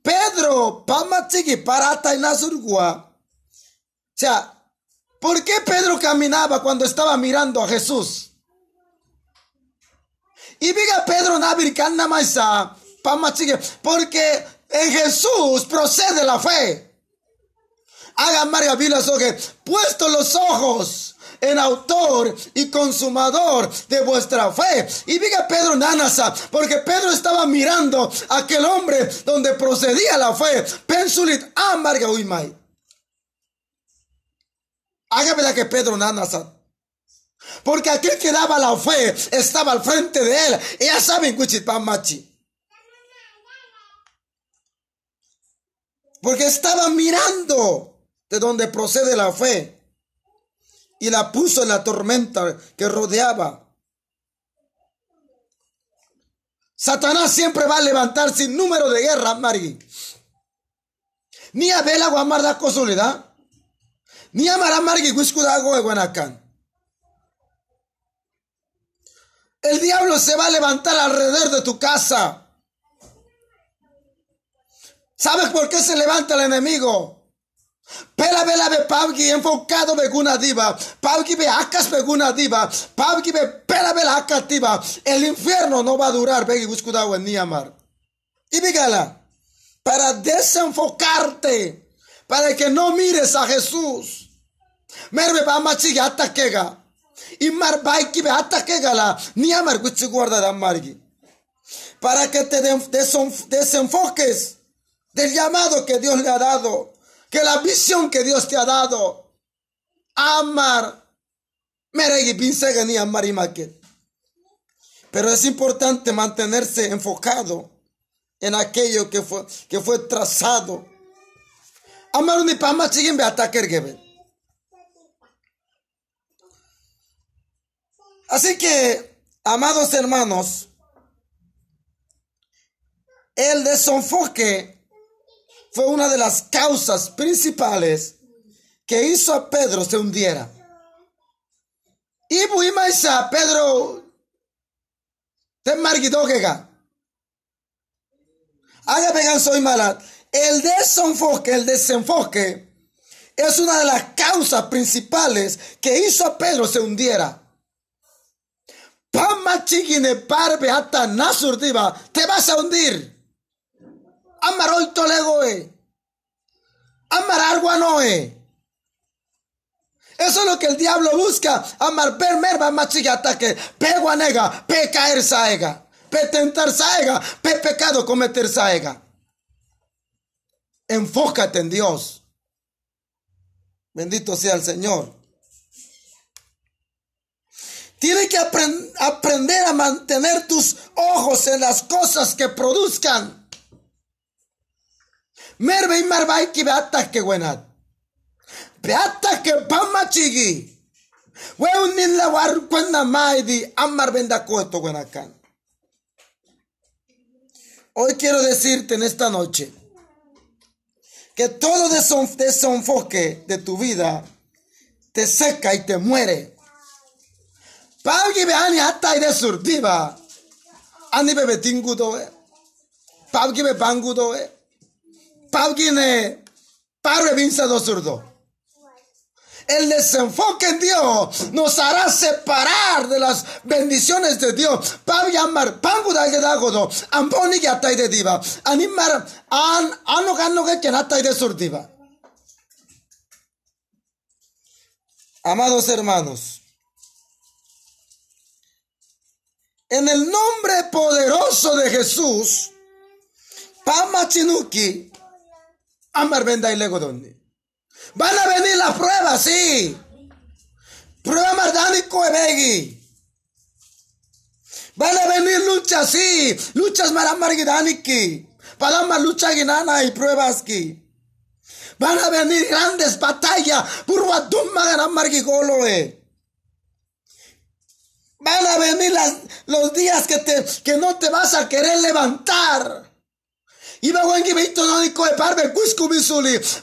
Pedro, pama chigi parata inazurgua o sea, ¿por qué Pedro caminaba cuando estaba mirando a Jesús? Y diga Pedro Nabirikana Maisa, porque en Jesús procede la fe. Haga María Vila Soge, puesto los ojos en autor y consumador de vuestra fe. Y diga Pedro Nanasa, porque Pedro estaba mirando aquel hombre donde procedía la fe. Pensulit amarga uimai. Hágame que Pedro Nanasa. Porque aquel que daba la fe estaba al frente de él. Y ya saben, Machi. Porque estaba mirando de donde procede la fe. Y la puso en la tormenta que rodeaba. Satanás siempre va a levantar sin número de guerra, Mari. Ni a Bela Guamar da soledad. Ni El diablo se va a levantar alrededor de tu casa. ¿Sabes por qué se levanta el enemigo? Pela vela be pavgi enfocado beguna diva. Pavgi be acas beguna diva. Pavgi be pela vela diva. El infierno no va a durar. Begi buscudao en Niamar. Y bigala. para desenfocarte, para que no mires a Jesús. Merve va machiga hasta quega. Y mar baiki be hasta quega la ni amar guchi guarda da margi. Para que te desenfoques del llamado que Dios le ha dado, que la visión que Dios te ha dado. Amar. Meregi ni amar y Pero es importante mantenerse enfocado en aquello que fue, que fue trazado. Amar ni pama chigin be ataker. Así que, amados hermanos, el desenfoque fue una de las causas principales que hizo a Pedro se hundiera. Y buimaisa Pedro te marguidogega. Haga pegan soy mala. El desenfoque, el desenfoque es una de las causas principales que hizo a Pedro se hundiera. Pama chigine parbe hasta nasurdiva, te vas a hundir. Amarol tolegoe. Amar arguanoe. Eso es lo que el diablo busca. Amar per merba machigata que pe guanega, pe caer saega, pe tentar saega, pe pecado cometer saega. Enfócate en Dios. Bendito sea el Señor. Tienes que aprender a mantener tus ojos en las cosas que produzcan. Merve y marvay que beata que buena. Beata que pama chigi. un nin la war cuando mai di amar venda coeto buenacan. Hoy quiero decirte en esta noche que todo desenfoque de tu vida te seca y te muere. Pagi be ani hatta ide surdiva. Ani be betingudo e. Pagi be bangudo e. Pagi ne parve vinza do surdo. El desenfoque en Dios nos hará separar de las bendiciones de Dios. Pagi amar pangu da gedagodo. Amponi que hatta ide diva. Animar an ano ganno que hatta ide surdiva. Amados hermanos, En el nombre poderoso de Jesús, Pamachinuki, Amar Benda y Legodoni. Van a venir las pruebas, sí. Prueba Mardánico Ebegi. Van a venir luchas, sí. Luchas Maramargidaniki. Palama lucha guinana y pruebas aquí. Van a venir grandes batallas. Purwatum Maganamargigoloe. Van a venir los días que, te, que no te vas a querer levantar. Va a no parve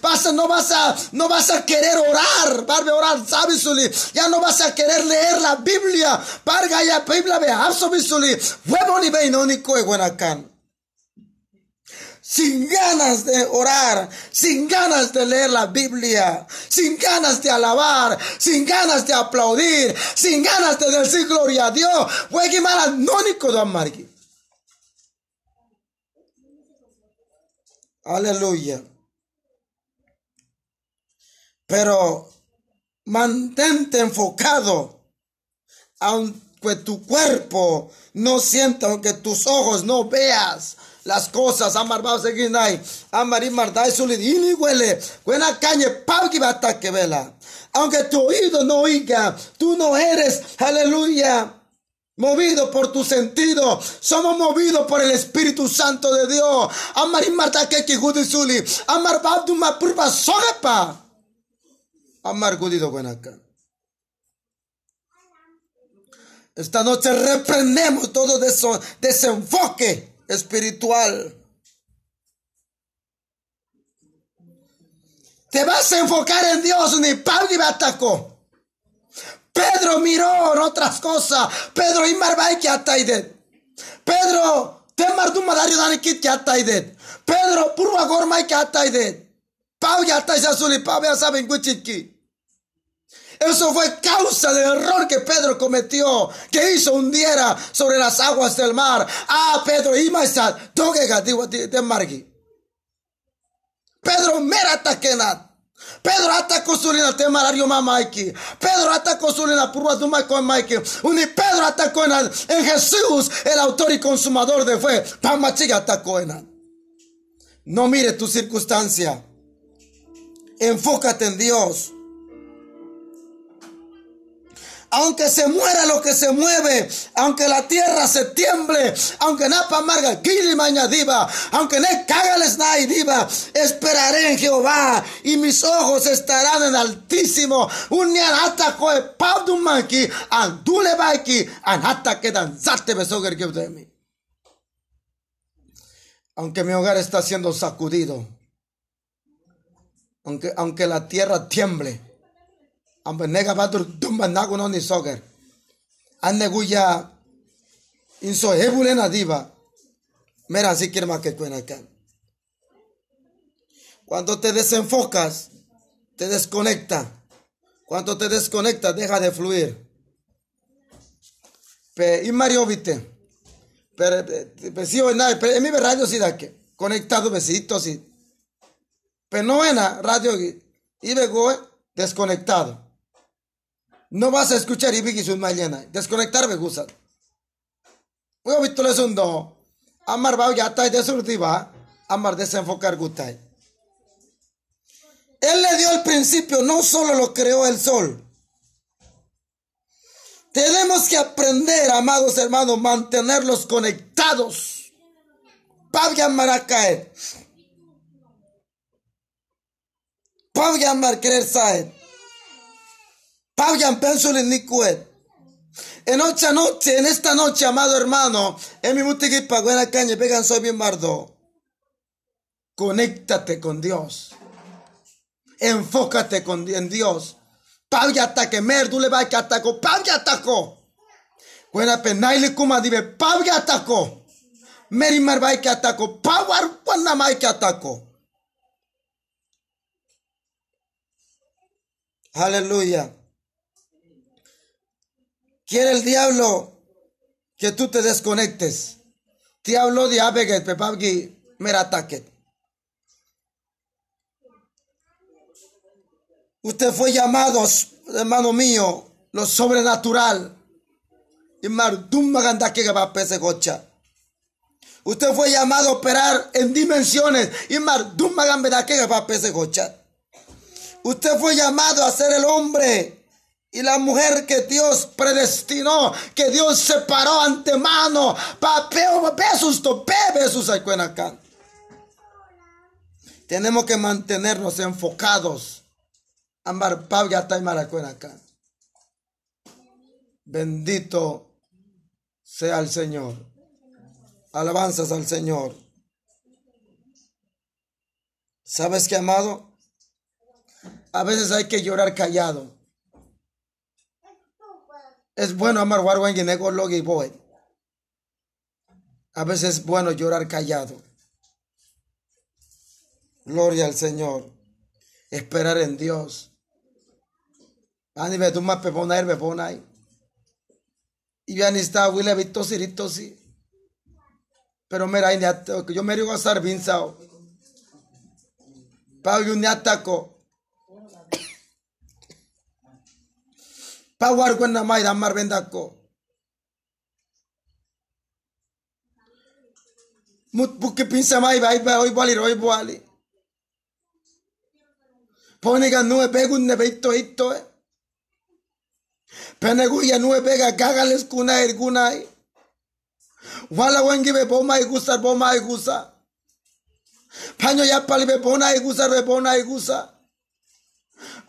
Vas no vas a no vas a querer orar, parve orar, sabisuli. Ya no vas a querer leer la Biblia. Parga ya Biblia ve absobisuli. Huevo ni ve no ni buenacan sin ganas de orar, sin ganas de leer la Biblia, sin ganas de alabar, sin ganas de aplaudir, sin ganas de decir gloria a Dios. Aleluya. Pero mantente enfocado, aunque tu cuerpo no sienta, aunque tus ojos no veas, las cosas. Amar va seguir ahí. Amar y mardai solidini huele. Buena caña, pauki bata que vela. Aunque tu oído no oiga, tú no eres, aleluya, movido por tu sentido. Somos movidos por el Espíritu Santo de Dios. Amar y marta que suli. Amar babdu ma purba sogepa. Amar gudido buena Esta noche reprendemos todo eso, desenfoque espiritual. Te vas a enfocar en Dios, ni Pablo y atacó. Pedro miró en otras cosas. Pedro y Marbay que ataidet. Pedro, te mardu madario dani kit que. Pedro, purva gormay que ataidet. Pau ya azul y Pau ya saben cuchitki. Eso fue causa del error que Pedro cometió, que hizo hundiera sobre las aguas del mar. Ah, Pedro, y toque de margi. Pedro mera takenat. Pedro hata kozulina temarario mamaiki. Pedro hata kozulina purwa con maiki. Uni Pedro atacó en Jesús, el autor y consumador de fe. Pamachiga atacó en No mire tu circunstancia. Enfócate en Dios aunque se muera lo que se mueve, aunque la tierra se tiemble, aunque napa amarga, diva, aunque ne cágales diva, esperaré en Jehová y mis ojos estarán en altísimo. Un koe pavdumaki, andule baiki, anata quedan zate besoger mí. Aunque mi hogar está siendo sacudido, aunque, aunque la tierra tiemble, amba nega badur dumba nago no ni na diva. Cuando te desenfocas, te desconecta. Cuando te desconecta, deja de fluir. Pe, y Mario viste. Pero, pe, si o nada, pero en mi radio sí da que. Conectado besitos y. Pero no en radio y luego desconectado. No vas a escuchar y su mañana. Desconectar me gusta. Voy a visto un do. Amar va ya está desurtiva. Amar desenfocar gutay. Él le dio el principio, no solo lo creó el sol. Tenemos que aprender, amados hermanos, mantenerlos conectados. Pabia Maracaet. Pabia Mar querer saber. Pagan En otra noche, en esta noche, amado hermano, en mi mutiquipa, buena caña, pegan soy bien bardo. Conéctate con Dios. Enfócate con, en Dios. Pavya ataque, merdule va que atacó, pavya atacó. Buena penaile kuma dive, pavya atacó. Meri marbai que atacó, pawar mai que atacó. Aleluya. Quiere el diablo que tú te desconectes. Diablo de abeget, pepabgi, merataket. Usted fue llamado, hermano mío, lo sobrenatural. Usted fue llamado a operar en dimensiones. Usted fue llamado a ser el hombre y la mujer que Dios predestinó, que Dios separó antemano, besos, besos acá. Tenemos que mantenernos enfocados. Amar acá. Bendito sea el Señor. Alabanzas al Señor. ¿Sabes qué, amado? A veces hay que llorar callado. Es bueno amar y boy. A veces es bueno llorar callado. Gloria al Señor. Esperar en Dios. Ani tu más pepona er pepona Y ya ni está huile vito sí. Pero mira, yo me digo a estar vinzao. Pau un ataco. Pawar kwenda mai damar bendako. Mut buki pinsa mai bai bai oi bali roi bali. Pone ga nue pegun ne beito hito e. Penegu gagales kuna ergunai. Wala wengi be boma igusa boma igusa. Paño ya pali be bona igusa be bona igusa.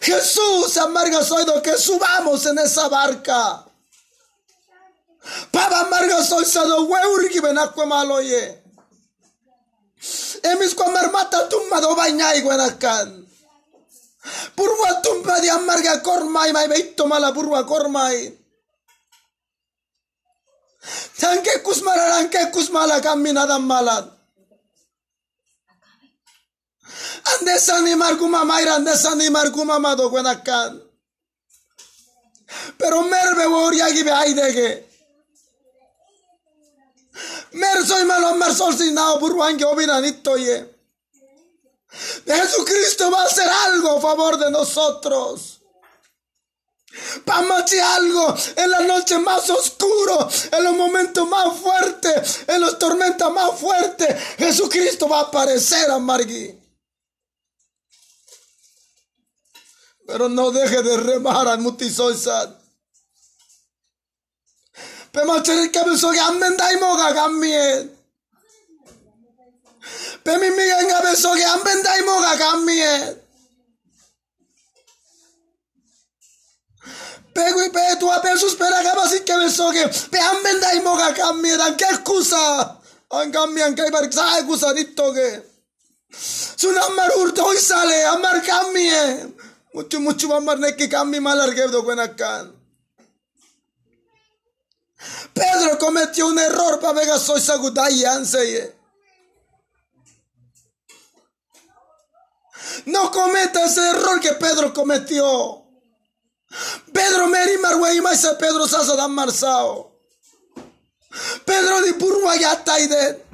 Jesús, amarga soy lo que subamos en esa barca. Papa amarga soy sado weurgi benakwe maloye. Emis kwa marmata tumma do bañay guanakan. Purwa tumma di amarga kormay may beito mala purwa kormay. Tanke kusmala ranke kusmala caminada malat. Andes animar kuma mayra andes animar kuma mado guanakan. Pero merbe woria gibe aidege. Mer soy malo mer sol sin nao burwange obinanito ye. Jesucristo va a hacer algo a favor de nosotros. Vamos a algo en la noche más oscuro, en los momentos más fuertes, en las tormentas más fuertes. Jesucristo va a aparecer a. Pero no deje de remar al mutisoisat. Pemacheri kabesoge amendai moga gammie. Pemimiga ngabesoge amendai moga gammie. Pego y pe tu apeso spera gabasi kabesoge pe amendai moga gammie dan che scusa. An gammie anche bar sai scusa dittoge. Sunammar urto sale ammar gammie. Mucho mucho ammar nekki gammi malar gebdo kwenakan. Pedro cometió un error para ver soy anseye. No cometa ese error que Pedro cometió. Pedro Meri Marway Maisa Pedro Sasa Dan Marsao. Pedro di Taide.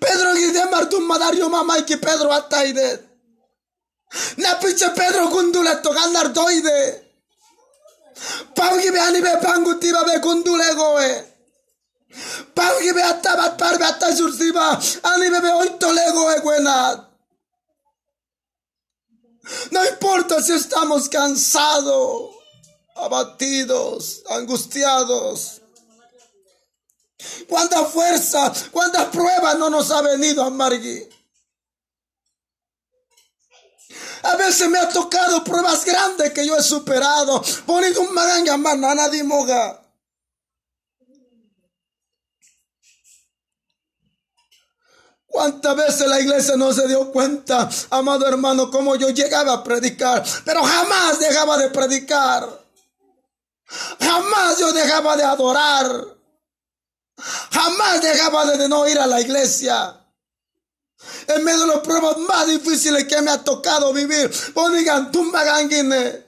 Pedro Guide Martum Madario Mamaiki Pedro Ataide. Napiche Pedro Gunduleto Gandardoide. Paugi be ani be panguti ba be kundule goe. Paugi be atta bat par be atta sursiba ani be be oito lego e buena. No importa si estamos cansados, abatidos, angustiados. Cuánta fuerza, cuántas pruebas no nos ha venido a Margui. A veces me ha tocado pruebas grandes que yo he superado. Poniendo un maganga manana de moga. ¿Cuántas veces la iglesia no se dio cuenta, amado hermano, cómo yo llegaba a predicar? Pero jamás dejaba de predicar. Jamás yo dejaba de adorar. Jamás dejaba de no ir a la iglesia en medio de los pruebas más difíciles que me ha tocado vivir. Bonigan, tumba ganguine.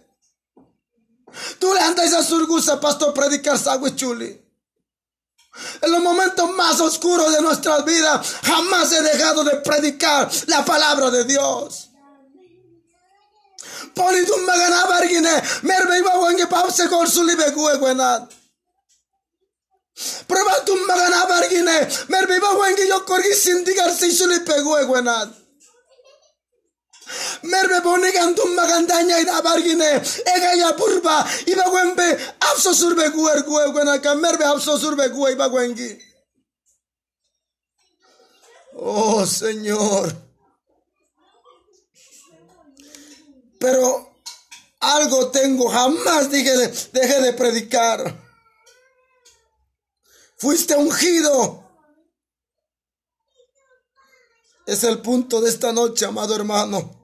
Tú le andas a surgusa, pastor, predicar chuli. En los momentos más oscuros de nuestras vidas, jamás he dejado de predicar la palabra de Dios. Poni tumba ganabargine, merbe iba wenge papse kor sulibe kue gwenat. Prueba tu magana bargine. Merbiba wengi yo korgi sindigar si suli pegu egwenat. Merbe bonigan tu magandanya ida bargine. Ega ya purba. Iba wembe afso surbe guer gue gwenaka. Merbe afso surbe gue iba wengi. Oh Señor. Pero algo tengo, jamás dije, deje de predicar. Fuiste ungido. Es el punto de esta noche, amado hermano.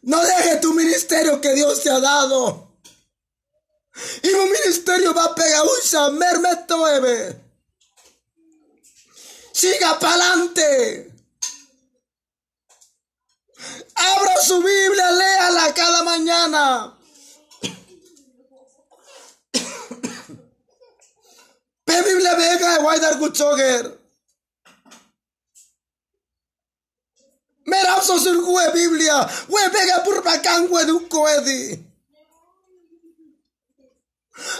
No deje tu ministerio que Dios te ha dado. Y un ministerio va a pegar un mermeto Siga para adelante. Abra su Biblia, léala cada mañana. Biblia vega waidar kuchoger. Merapso sur gue Biblia, we vega purpacan gue du coedi.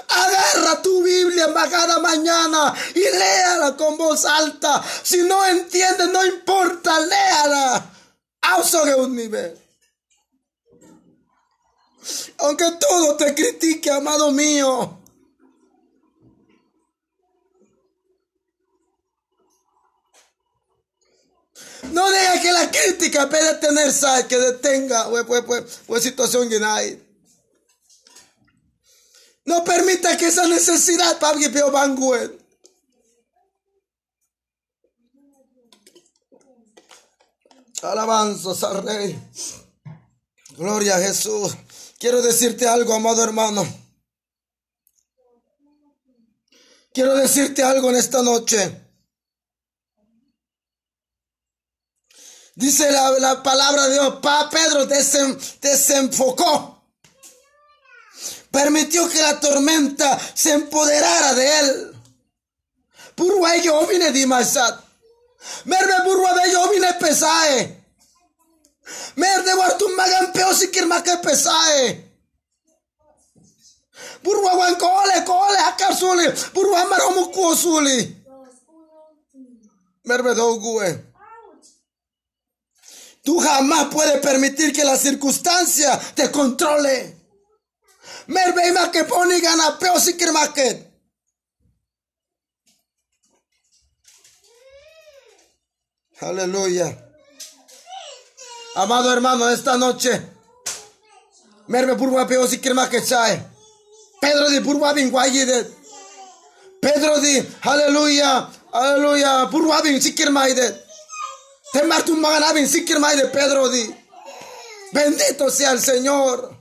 Agarra tu Biblia cada mañana y léala con voz alta. Si no entiendes, no importa, léala. Auso un nivel. Aunque todo te critique, amado mío. No deja que la crítica, en vez de tener sal, que detenga we, we, situación que hay. No permita que esa necesidad, Pablo Pio Banguen. Alabanzas al Rey. Gloria a Jesús. Quiero decirte algo, amado hermano. Quiero decirte algo en esta noche. Dice la, palabra de Dios, pa Pedro desenfocó. Permitió que la tormenta se empoderara de él. Purwa yo vine dimasat. Merve purwa de yo vine pesae. Merde wartum magan peo sikir make pesae. Purwa wan kole kole akar suli. Purwa maromu kuo suli. Merve dogue. Tú jamás puedes permitir que la circunstancia te controle. Merve que pone gana peo make. Aleluya. Amado hermano, esta noche, merme purwa peo si que chae. Pedro di purwa bin de. Pedro di, aleluya, aleluya, purwa bin si de. Te martu magana bin si kirma de Pedro di. Bendito sea el Señor.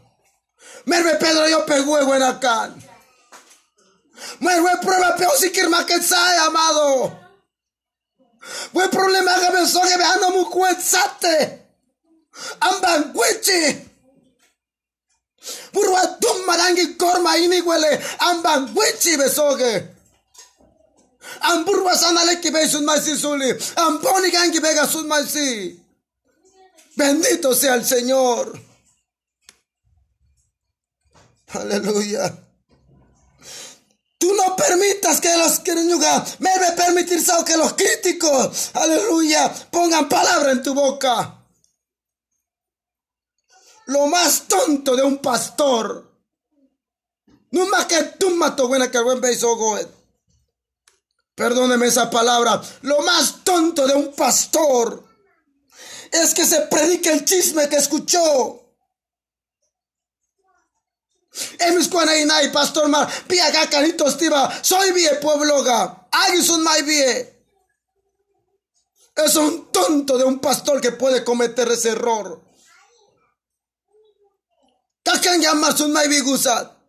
Merme Pedro yo pegué buena can. Merme prueba peo si kirma que chae, amado. Buen problema que me soge veando mu kuetsate. Amban guichi. Burwa tum marangi korma ini wele amban guichi besoge. Amburwa sanale ki be sun maisi suli. Sun maisi. Bendito sea el Señor. Aleluya. Tú no permitas que los que me debe permitir que los críticos, aleluya, pongan palabra en tu boca. Lo más tonto de un pastor. No más que tú mato buena que buen Perdóneme esa palabra. Lo más tonto de un pastor es que se predique el chisme que escuchó. Emis kwana inai pastor mar pia gakanito stiva soy vie pueblo ga. Un mai vie. Es un tonto de un pastor que puede cometer ese error. Kakan llamar sun mai gusat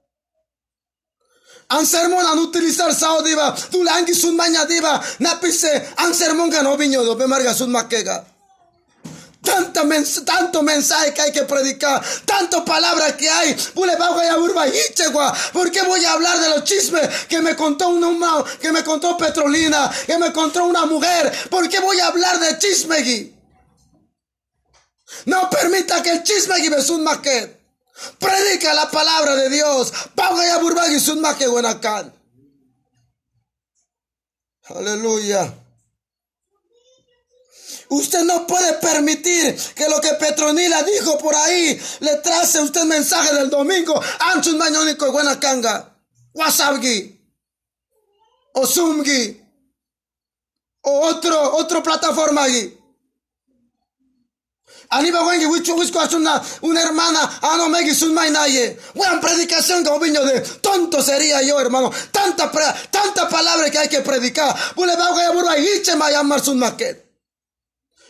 an sermon an utilizar sao diva tu langi sun maña diva napise an sermon ga no viño do be marga sun makega tanto mensaje que hay que predicar, tanto palabras que hay. ¿Por qué voy a hablar de los chismes que me contó una, que me contó Petrolina, que me contó una mujer? ¿Por qué voy a hablar de chisme? No permita que el chisme es un maquet. Predica la palabra de Dios. Aleluya. Usted no puede permitir que lo que Petronila dijo por ahí le trace a usted mensaje del domingo. Anchun mañonico y buena canga. Wasabgi. O Zoomgi. O otro, otro plataforma allí. Aniba wengi una, una hermana, ano megi sun mainaye. Buena predicación como viño de tonto sería yo, hermano. Tanta, tanta palabra que hay que predicar. Y.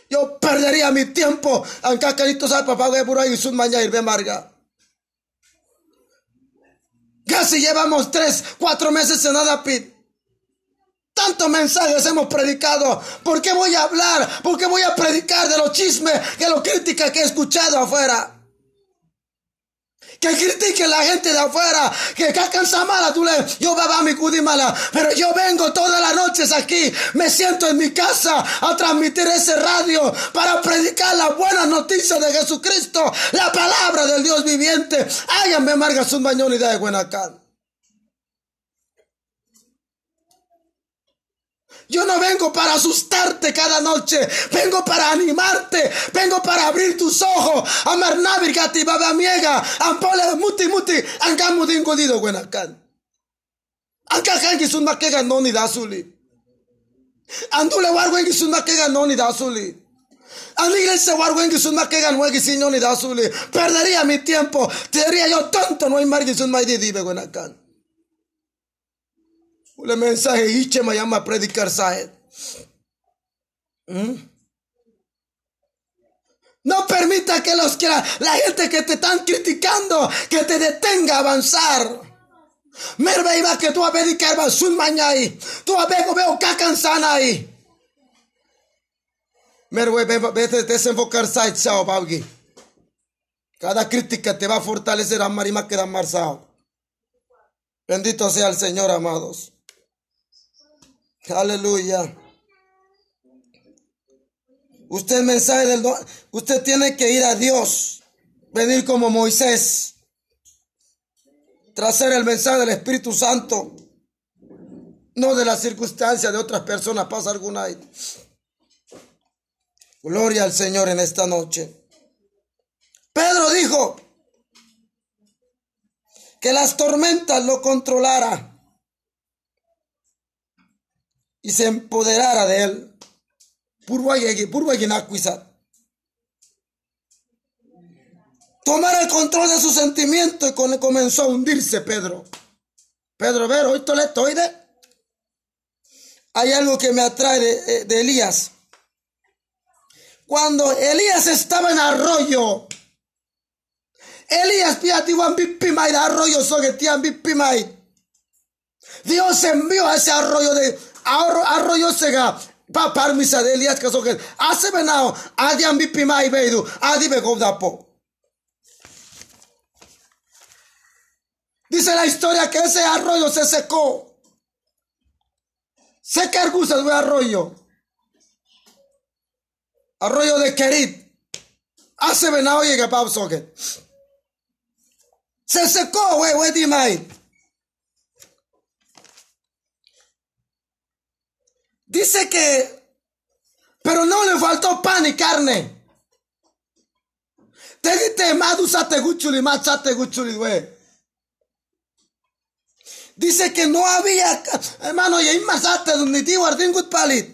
Yo perdería mi tiempo en cacarito sal papá por ahí sun mañana ir marga. Casi llevamos tres, cuatro meses en nada pit. Tantos mensajes hemos predicado. ¿Por qué voy a hablar? ¿Por qué voy a predicar de los chismes, que lo crítica que he escuchado afuera? que critique la gente de afuera, que cansa mala, tú le, yo baba mi mala, pero yo vengo todas las noches aquí, me siento en mi casa a transmitir ese radio para predicar las buenas noticias de Jesucristo, la palabra del Dios viviente. Háganme marga su y de Buenacán. Yo no vengo para asustarte cada noche. Vengo para animarte. Vengo para abrir tus ojos. Amar navigati baba miega. Ampole muti muti. Angamu dingo dido buenakan. Anka kangi sun makega noni dasuli. Andule warwengi sun makega noni dasuli. Aniglesia warwengi sun makega nuegi signoni dasuli. Perdería mi tiempo. Te diría yo tonto no hay margi sun maidi dibe buenakan. Ule mensaje hiche me llama a predicar saed. ¿Mm? No permita que los que la, gente que te están criticando que te detenga a avanzar. Merve iba que tú a ver que sun mañana Tú a ver veo cansana ahí. Merve vete desenfocar side chao babgi. Cada crítica te va a fortalecer a marima que da marzao. Bendito sea el Señor, amados. Aleluya. Usted mensaje del usted tiene que ir a Dios, venir como Moisés, traer el mensaje del Espíritu Santo, no de las circunstancias de otras personas, pasa alguna. Gloria al Señor en esta noche. Pedro dijo que las tormentas lo controlara y se empoderara de él. Tomar el control de su sentimiento y comenzó a hundirse Pedro. Pedro, ver, hoy de. Hay algo que me atrae de, eh, de Elías. Cuando Elías estaba en arroyo, Elías piatiwan bipimai arroyo sogetian bipimai. Dios envió a ese arroyo de arroyo sega Pa parmisa de Elias kasokel. Hace venao. Adian bipima ibeidu. Adi dapo. Dice la historia que ese arroyo se secó. Se argusa de arroyo. Arroyo de Kerit. Hace venao llega pa Se secó, wey, wey, dimai. Dice que, pero no le faltó pan y carne. Dice que no había, hermano, y palit.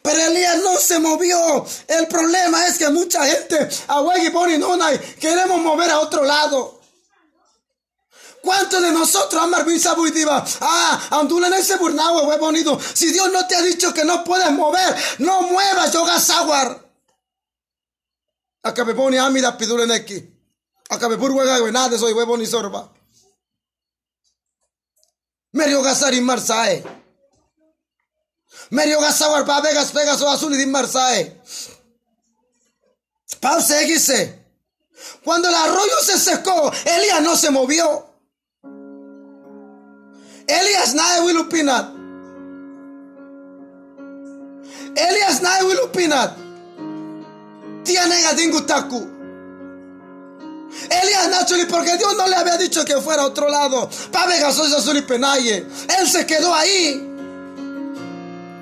Pero Elías no se movió. El problema es que mucha gente, a queremos mover a otro lado. ¿Cuántos de nosotros amar diva? Ah, andulen ese burnagua, hue bonito. Si Dios no te ha dicho que no puedes mover, no muevas, yoga sawar. Acá me pone amida piduleneki. Acá me purga nada soy huevo ni sorba. Merio gasar y marsae. Merio gasawar pa vegas vegas o azul y din marsae. Pau. Cuando el arroyo se secó, Elías no se movió. Elias naye wilupinat. Elias naye wilupinat. Tiene gadingu taku. Elias Nachuli, porque Dios no le había dicho que fuera a otro lado. Pabe penaye. Él se quedó ahí.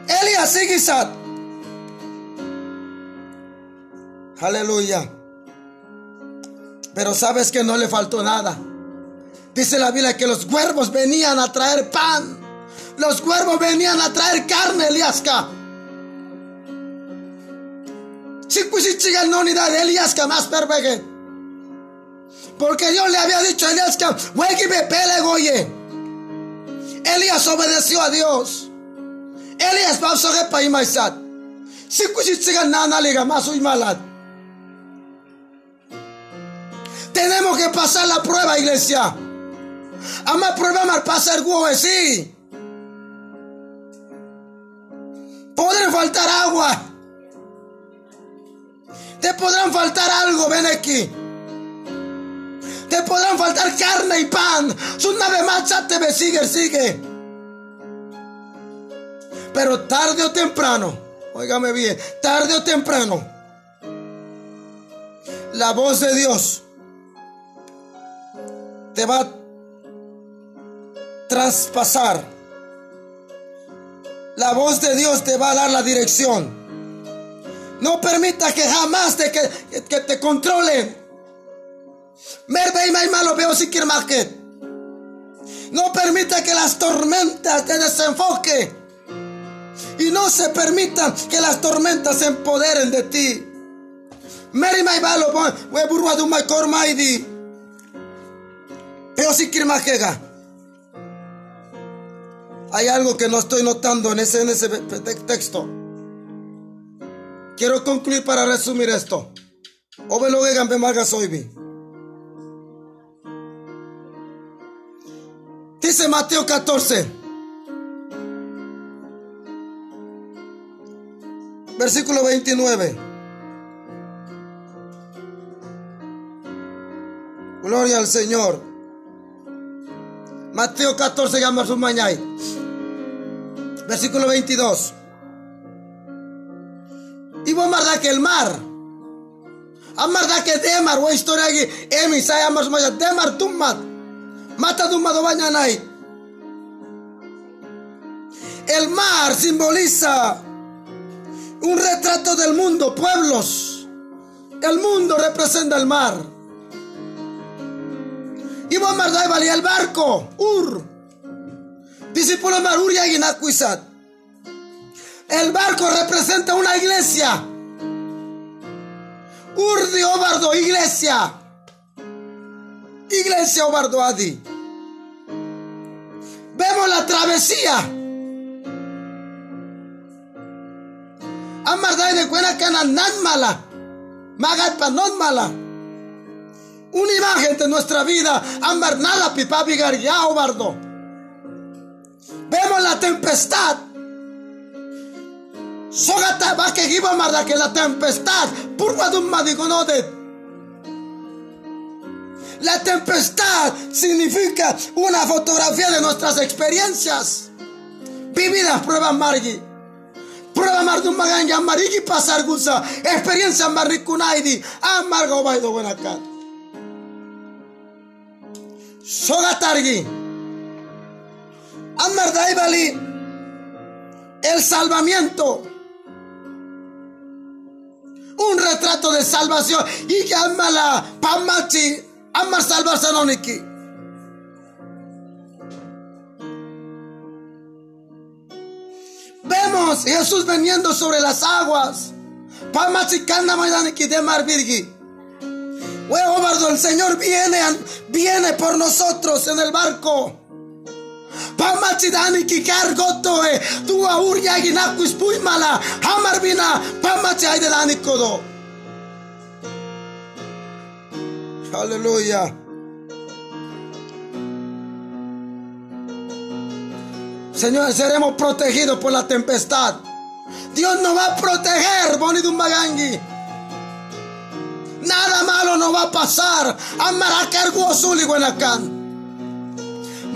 Elias Sigisat. Aleluya. Pero sabes que no le faltó nada. Dice la Biblia que los cuervos venían a traer pan. Los cuervos venían a traer carne, Eliasca. Chicuichichiga no ni de Eliasca más pervegue. Porque Dios le había dicho a Eliasca, pele goye. Elías obedeció a Dios. Elías pasó que pa imaisat. Chicuichichiga nana liga más uy malat. Tenemos que pasar la prueba, iglesia. Ama problema pasar guo sí. Podrán faltar agua. Te podrán faltar algo, ven aquí. Te podrán faltar carne y pan. Nave macha te sigue, sigue. Pero tarde o temprano, óigame bien, tarde o temprano, la voz de Dios te va traspasar. La voz de Dios te va a dar la dirección. No permita que jamás te, que, te controle. No permita que las tormentas te desenfoque. Y no se permita que las tormentas se empoderen de ti. Mary my malo, we burwa hay algo que no estoy notando en ese, en ese texto. Quiero concluir para resumir esto. Ove lo que gambe marga soy Dice Mateo 14. Versículo 29. Gloria al Señor. Mateo 14, llama su mañana. Versículo 22. Y vos marda que el mar. Amarda que demar, o historia aquí. Emi, sai amas maya, demar tummat. Mata tummat o bañanay. El mar simboliza un retrato del mundo, pueblos. El mundo representa el mar. Y vos marda y valía el barco, Ur. Discípulo mar, Ur y el barco representa una iglesia. Urdi Obardo, iglesia. Iglesia Obardo Adi. Vemos la travesía. Amardai de cuena cana nan mala. Magat pa non mala. Una imagen de nuestra vida. Amar nada pipa ya Obardo. Vemos la tempestad. Sogata va que giba marda que la tempestad. Purva de un La tempestad significa una fotografía de nuestras experiencias. Vividas pruebas margi. Prueba mardu maganja marigi pasar gusa. Experiencia marikunaidi. Amargo baido buena cat. Sogatargi. Amardai El salvamiento. Un retrato de salvación. Y que la pamachi. Ama salvarse noniki. Vemos Jesús veniendo sobre las aguas. Pamachi kanda maidaniki de mar virgi. El Señor viene, viene por nosotros en el barco. Pamachi dani ki goto e tua urya ginakus mala hamar bina pamachi aide dani kodo. Aleluya. Señor, seremos protegidos por la tempestad. Dios nos va a proteger, Boni Magangi. Nada malo nos va a pasar. Amaracar Guazuli Buenacan.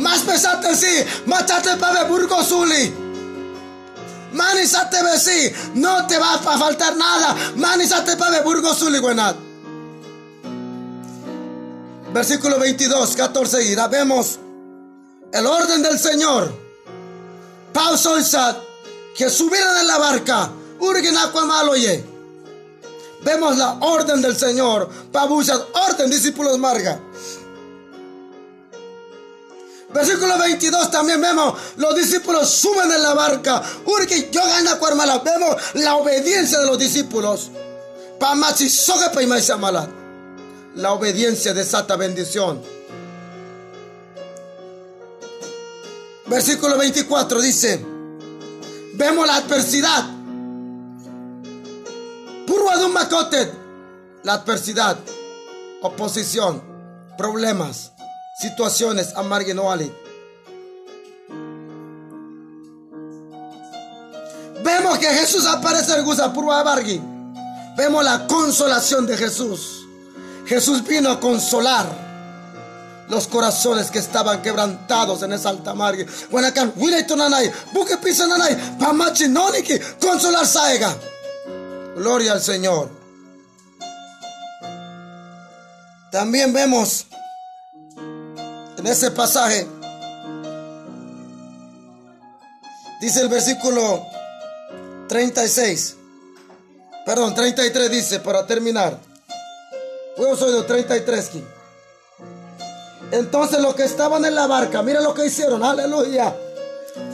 Más pesate sí, machate para Burgo Zuli. Manizate sí, no te va a faltar nada. Manizate para Burgo Zuli, buenat. Versículo 22, 14 irá. Vemos el orden del Señor. Pausa que subieron en la barca. Urgin Vemos la orden del Señor. Pabusat, orden, discípulos Marga. Versículo 22 también vemos, los discípulos suben en la barca. Urki yo gana cuarmala. Vemos la obediencia de los discípulos. La obediencia desata bendición. Versículo 24 dice, vemos la adversidad. La adversidad, oposición, problemas situaciones amarguinoales. Vemos que Jesús aparece en Gusapurwabargi. Vemos la consolación de Jesús. Jesús vino a consolar los corazones que estaban quebrantados en esa alta margen. Buque pisa consolar saiga. Gloria al Señor. También vemos en ese pasaje, dice el versículo 36, perdón, 33 dice, para terminar, Yo soy de 33. Entonces los que estaban en la barca, mira lo que hicieron, aleluya.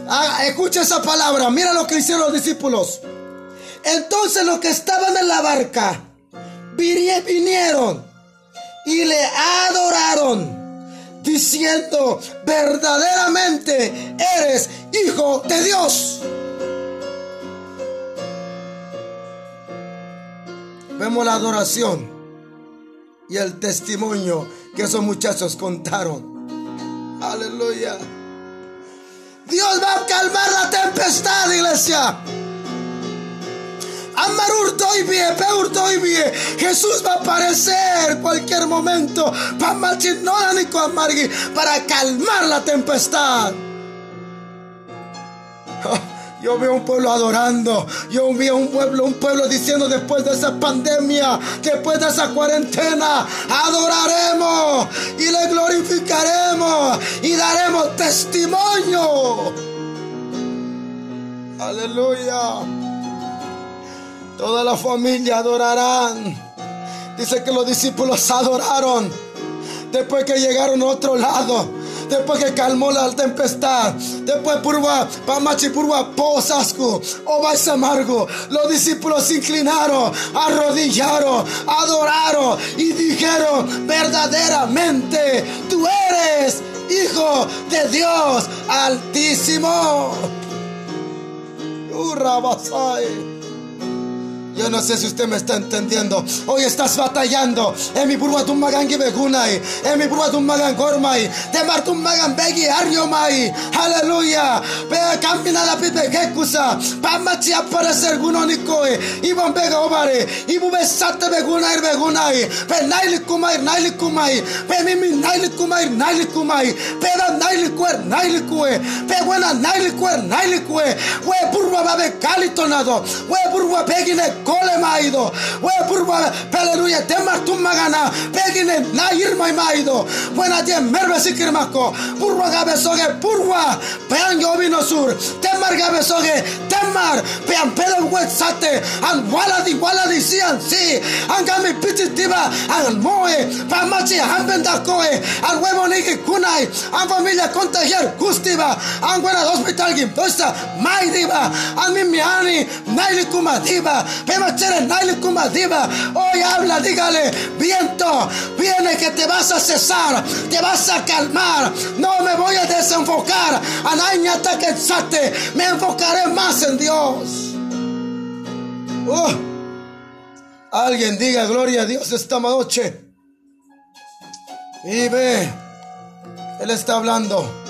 Ah, escucha esa palabra, mira lo que hicieron los discípulos. Entonces los que estaban en la barca vinieron y le adoraron diciendo, verdaderamente eres hijo de Dios. como la adoración y el testimonio que esos muchachos contaron. Aleluya. Dios va a calmar la tempestad, iglesia. Jesús va a aparecer cualquier momento para calmar la tempestad. Yo veo un pueblo adorando. Yo veo un pueblo, un pueblo diciendo después de esa pandemia, después de esa cuarentena, adoraremos y le glorificaremos y daremos testimonio. Aleluya. Toda la familia adorarán. Dice que los discípulos adoraron después que llegaron a otro lado después que calmó la tempestad, después purva, pamachi purva posasco, o amargo, los discípulos se inclinaron, arrodillaron, adoraron y dijeron, verdaderamente tú eres hijo de Dios altísimo. Yo no sé si usted me está entendiendo. Hoy estás batallando. En mi purwa magan begunai. En mi purwa magan gormai. De martum magan begi ariomai. Aleluya. Vea camina la pipe kekusa. Pamachi aparecer gunonikoe. Ibon bega obare. Ibu besate begunai begunai. Pe naili kumai naili kumai. Pe mimi naili kumai naili kumai. Pe da kuer buena kuer kue. We purwa babe kalitonado. We purwa begine kole maido. We purba aleluya temar tu magana. Pegine na irma maido. Buena tie merbe sikir mako purba gabe soge purba. Pean yobino sur. Temar gabe soge temar. Pean pedo wet sate. An wala di wala di sian si. An gami pititiva an moe. Pa machi hambenda koe. An huevo niki kunai. An familia contagiar gustiva an buena hospital gimposta mai diva an mimiani naili kuma diva Hoy habla, dígale, viento, viene que te vas a cesar, te vas a calmar. No me voy a desenfocar. hasta que me enfocaré más en Dios. Oh, alguien diga gloria a Dios esta noche. Y ve, Él está hablando.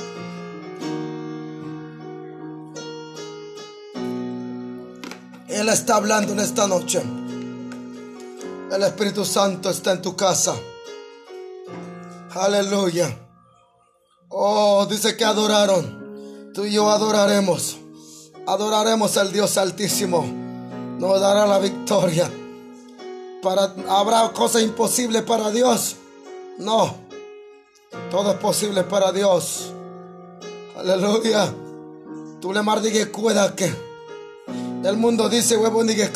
Él está hablando en esta noche. El Espíritu Santo está en tu casa. Aleluya. Oh, dice que adoraron. Tú y yo adoraremos. Adoraremos al Dios Altísimo. Nos dará la victoria. Para, ¿Habrá cosa imposible para Dios? No. Todo es posible para Dios. Aleluya. Tú le mardigue cuida que. El mundo dice, huevo ni que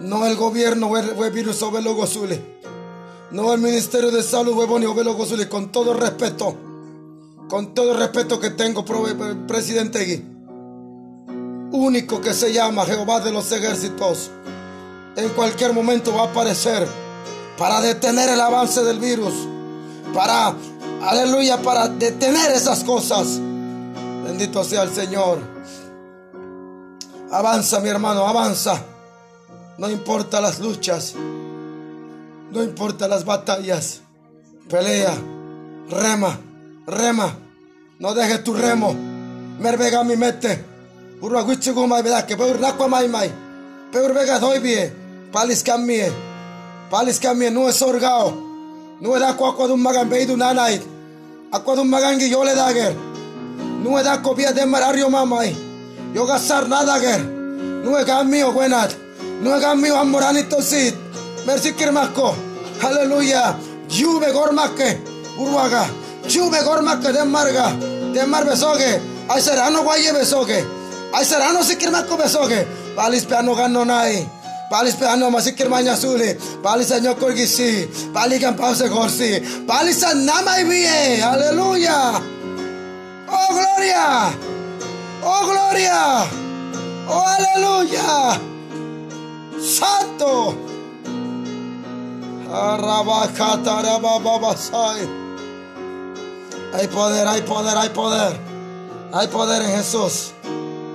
No el gobierno, virus o velo No el ministerio de salud, huevo ni velo gozule. Con todo respeto, con todo respeto que tengo, presidente Único que se llama Jehová de los ejércitos. En cualquier momento va a aparecer para detener el avance del virus. Para, aleluya, para detener esas cosas. Bendito sea el Señor. Avanza, mi hermano, avanza. No importa las luchas. No importa las batallas. Pelea. Rema. Rema. No dejes tu remo. Mervega mi mete. Urwa guchigumai veda que peur nakwa mai mai. Peur vega doy bie. Palis camie. Palis camie no es orgao. No da kwa kwa dum magan beidu nanai. Akwa dum magan gi yole dager. No da copia de marario mamai. Yo gastar nada que no es mío buenat. No es mío amoranito sit. Merci kirmasko. Aleluya. Juve gormaske. Urwaga. Juve gormaske de marga. De mar besoge. Ay serano guaye besoge. Ay serano si kirmasko besoge. Palis piano gano nai. Palis a nyokor gisi. Palis kan pause gorsi. Palis a namai vie. Aleluya. Oh gloria. Oh, gloria. Oh, aleluya. Santo. Hay poder, hay poder, hay poder. Hay poder en Jesús.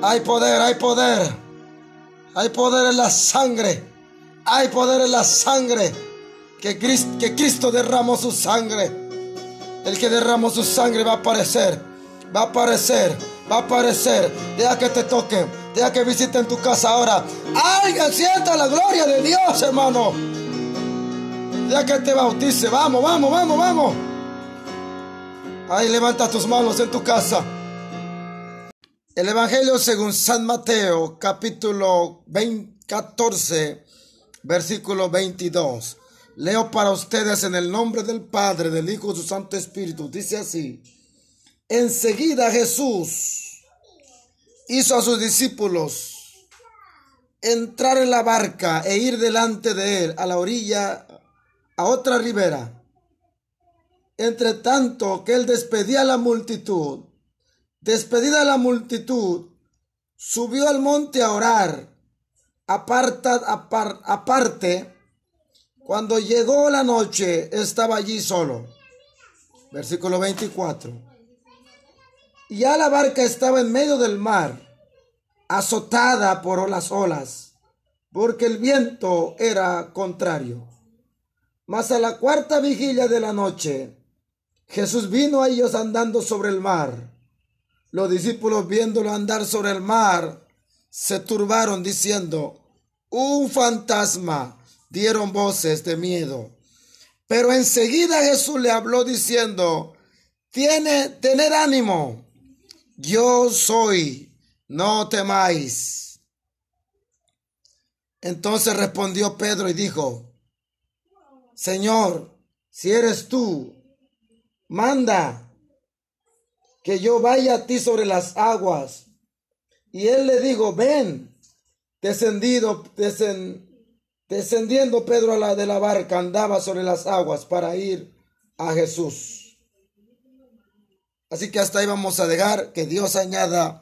Hay poder, hay poder. Hay poder en la sangre. Hay poder en la sangre. Que Cristo, que Cristo derramó su sangre. El que derramó su sangre va a aparecer. Va a aparecer. Va a aparecer. Deja que te toque. Deja que visiten tu casa ahora. Alguien sienta la gloria de Dios, hermano. Deja que te bautice. Vamos, vamos, vamos, vamos. Ahí levanta tus manos en tu casa. El Evangelio según San Mateo, capítulo 14, versículo 22. Leo para ustedes en el nombre del Padre, del Hijo y su Santo Espíritu. Dice así. Enseguida Jesús hizo a sus discípulos entrar en la barca e ir delante de él a la orilla, a otra ribera. Entre tanto que él despedía a la multitud, despedida la multitud, subió al monte a orar, aparta, aparte, cuando llegó la noche, estaba allí solo. Versículo 24. Ya la barca estaba en medio del mar, azotada por las olas, porque el viento era contrario. Mas a la cuarta vigilia de la noche, Jesús vino a ellos andando sobre el mar. Los discípulos viéndolo andar sobre el mar, se turbaron diciendo, un fantasma, dieron voces de miedo. Pero enseguida Jesús le habló diciendo, tiene, tener ánimo, yo soy, no temáis. Entonces respondió Pedro y dijo, Señor, si eres tú, manda que yo vaya a ti sobre las aguas. Y él le dijo, ven, descendido, descendiendo Pedro a la de la barca, andaba sobre las aguas para ir a Jesús. Así que hasta ahí vamos a dejar que Dios añada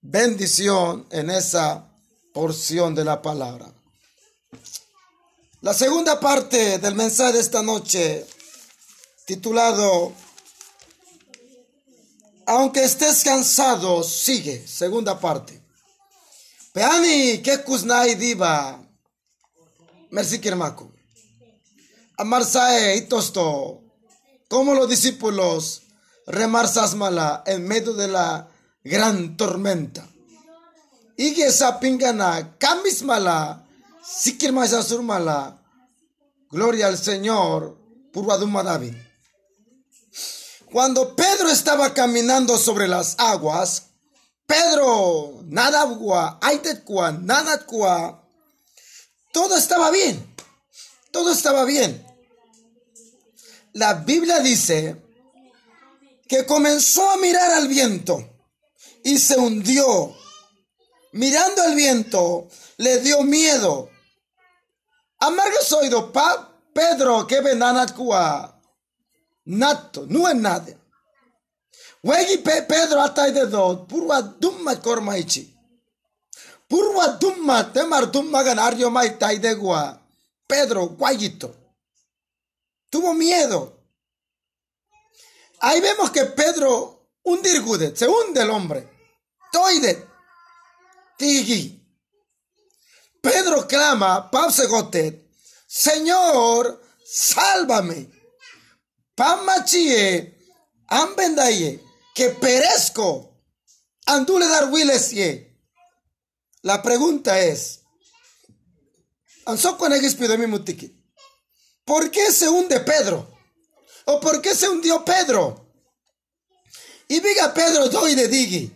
bendición en esa porción de la palabra. La segunda parte del mensaje de esta noche titulado Aunque estés cansado, sigue. Segunda parte. Peani, que kuznai diva. Merci kirmako. Amarsae y tosto. Como los discípulos remarsas mala en medio de la gran tormenta. Y que esa pingana camis mala. Sikir mala. Gloria al Señor. Purwaduma David. Cuando Pedro estaba caminando sobre las aguas, Pedro, nada agua, nada todo estaba bien, todo estaba bien. La Biblia dice que comenzó a mirar al viento y se hundió. Mirando el viento, le dio miedo. Amargo oído, pa Pedro, que venanacua nato, no es nada. Wegi Pedro atai de do, purwa dumma kormaichi. Purwa dumma temar dumma ganario mai tai de gua. Pedro, guayito. Tuvo miedo. Ahí vemos que Pedro hundirgude, se hunde el hombre. Toide. Tigi. Pedro clama, Pausegote, Señor, sálvame. Pamachie, ambendaye, que perezco, andule dar. La pregunta es, ¿por qué se hunde Pedro? ¿O por qué se hundió Pedro? Y diga Pedro doy de digi.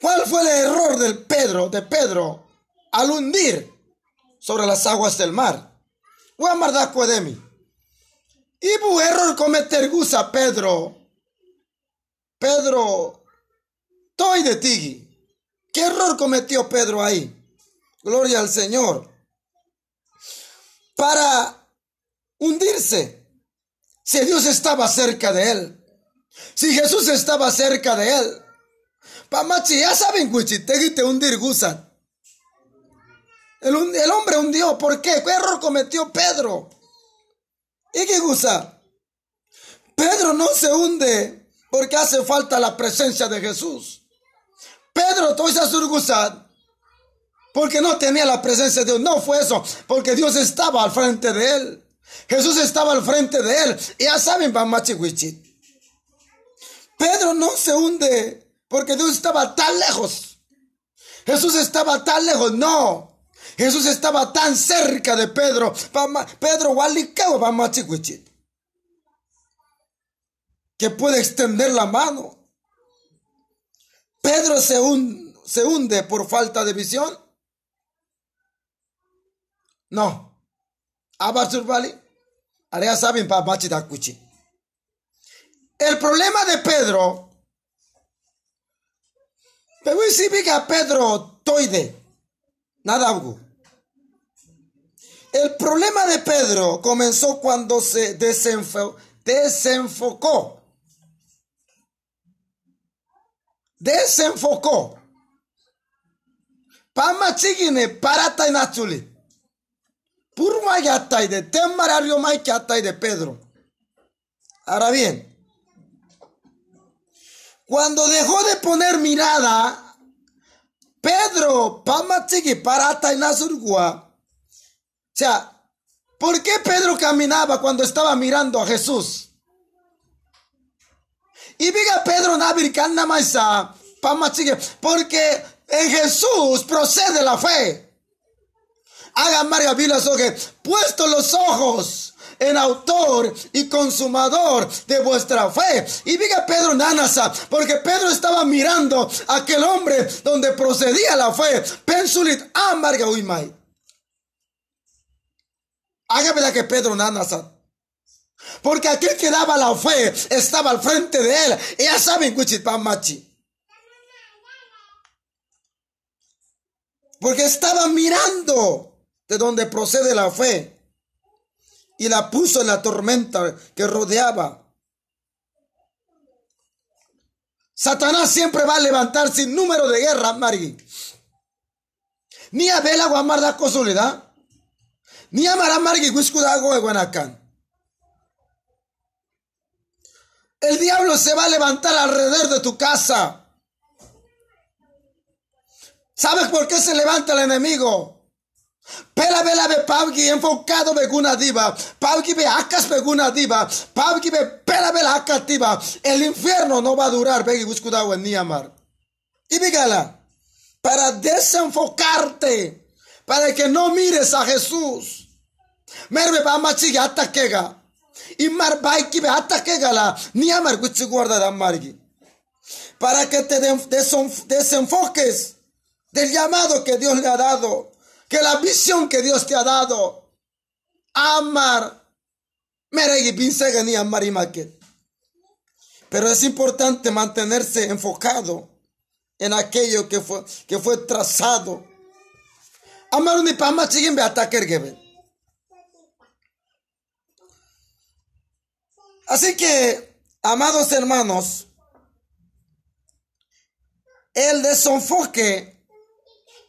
¿Cuál fue el error del Pedro, de Pedro, al hundir sobre las aguas del mar? mí. Ibu error cometer gusa Pedro. Pedro, toy de tigi. ¿Qué error cometió Pedro ahí? Gloria al Señor. Para hundirse. Si Dios estaba cerca de él. Si Jesús estaba cerca de él. Pamachi, ya saben, te hundir gusa. El, el hombre hundió. ¿Por qué? ¿Qué error cometió Pedro? ¿Y qué gusta? Pedro no se hunde porque hace falta la presencia de Jesús. Pedro toisa surgusad porque no tenía la presencia de Dios. No fue eso, porque Dios estaba al frente de él. Jesús estaba al frente de él. Ya saben, Pamachihuichit. Pedro no se hunde porque Dios estaba tan lejos. Jesús estaba tan lejos. No. Jesús estaba tan cerca de Pedro. Pedro Pamachihuichit. Que puede extender la mano. Pedro se, se hunde por falta de visión. No. Abatur Valley. Area saben para El problema de Pedro. Pero significa Pedro toide. Nada. El problema de Pedro comenzó cuando se desenfocó. desenfocó. Desenfocó. Pama chigine parata inachuli de temarario de Pedro. Ahora bien, cuando dejó de poner mirada, Pedro, Pamachigi, Parata y Nazurgua. O sea, ¿por qué Pedro caminaba cuando estaba mirando a Jesús? Y diga Pedro Nabirikana Maisa, Pamachigi, porque en Jesús procede la fe. Haga María que puesto los ojos en autor y consumador de vuestra fe. Y diga Pedro Nanasa, porque Pedro estaba mirando aquel hombre donde procedía la fe. Pensulit amarga uimai. Haga verdad que Pedro Nanasa. Porque aquel que daba la fe estaba al frente de él. Y ya saben, Machi. Porque estaba mirando de donde procede la fe, y la puso en la tormenta que rodeaba. Satanás siempre va a levantar sin número de guerra, Mari. Ni a Bela Guamar da cosolidad. Ni a Mara Margi Guiscudago de Guanacán. El diablo se va a levantar alrededor de tu casa. ¿Sabes por qué se levanta el enemigo? Pela vela be pavki enfocado beguna diva. Pavki be acas beguna diva. Pavki be pela vela acativa. El infierno no va a durar. Begi buscudao en niamar. Y bigala. Para desenfocarte. Para que no mires a Jesús. Merbe ba machiga atakega. Y mar baiki be atakegala. Niamar guchi guarda da margi. Para que te desenfoques del llamado que Dios le ha dado que la visión que Dios te ha dado, amar, ni amar y Pero es importante mantenerse enfocado en aquello que fue, que fue trazado. Amar un pama chigin ataque Así que, amados hermanos, el desenfoque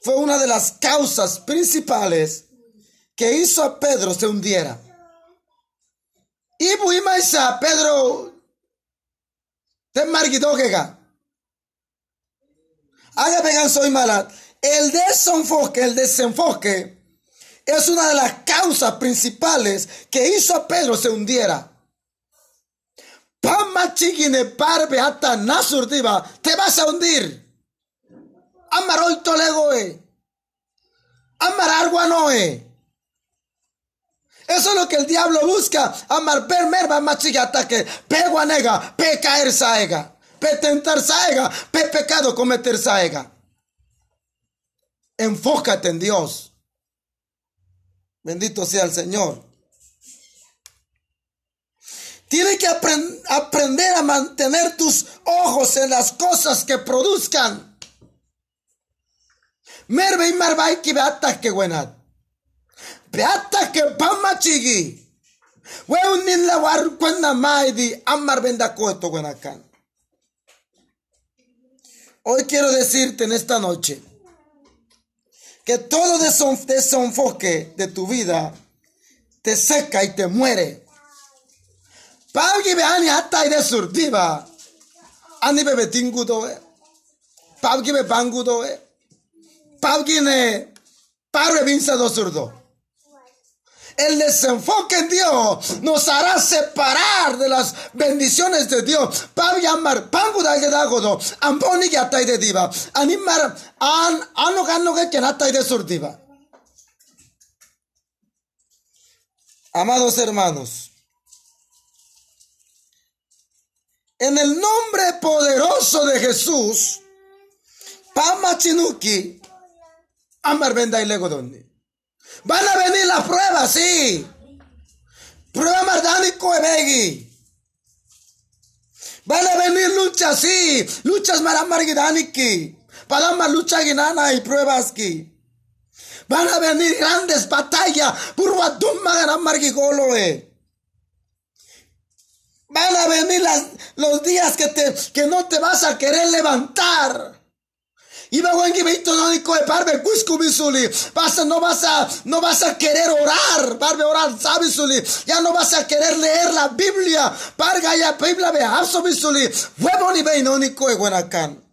fue una de las causas principales que hizo a Pedro se hundiera. Y Buimaisa, Pedro, te marguidogega. Haga vegan soy mala. El desenfoque, el desenfoque es una de las causas principales que hizo a Pedro se hundiera. Pama chiquine parbe hasta nasurdiva, te vas a hundir. Amarol tolegoe. Amar noe. Eso es lo que el diablo busca. Amar per merva machigata que pe guanega, pe caer saega, pe tentar saega, pe pecado cometer saega. Enfócate en Dios. Bendito sea el Señor. Tienes que aprender a mantener tus ojos en las cosas que produzcan Merve y marbai ki beata que buenat. Beata que pama chigi. un nin la war cuando mai di amar benda coeto buenacan. Hoy quiero decirte en esta noche que todo desenfoque de tu vida te seca y te muere. Pagi ani hata y de surdiva. Ani bebe tingudo. Pagi be bangudo. Pavgine Padre vinza do surdo. El desenfoque en Dios nos hará separar de las bendiciones de Dios. Pabi amar pangu da gedagodo. Amboni yatai de diva. Animar an ano gano que kenatai de surdiva. Amados hermanos, en el nombre poderoso de Jesús, Pama Chinuki, Y. Van a venir las pruebas, sí. Prueba mardánico ebegi. Van a venir luchas, sí. Luchas maramargidaniki. Para más lucha guinana y pruebas que. Van a venir grandes batallas. Purwatumma ganamargigoloe. Van a venir las, los días que, te, que no te vas a querer levantar. Y va a no. Vas vas a no vas a querer orar, parbe orar sabisuli. Ya no vas a querer leer la Biblia. Parga ya Biblia ve abso bisuli. Huevo ni ve no ni buenacan.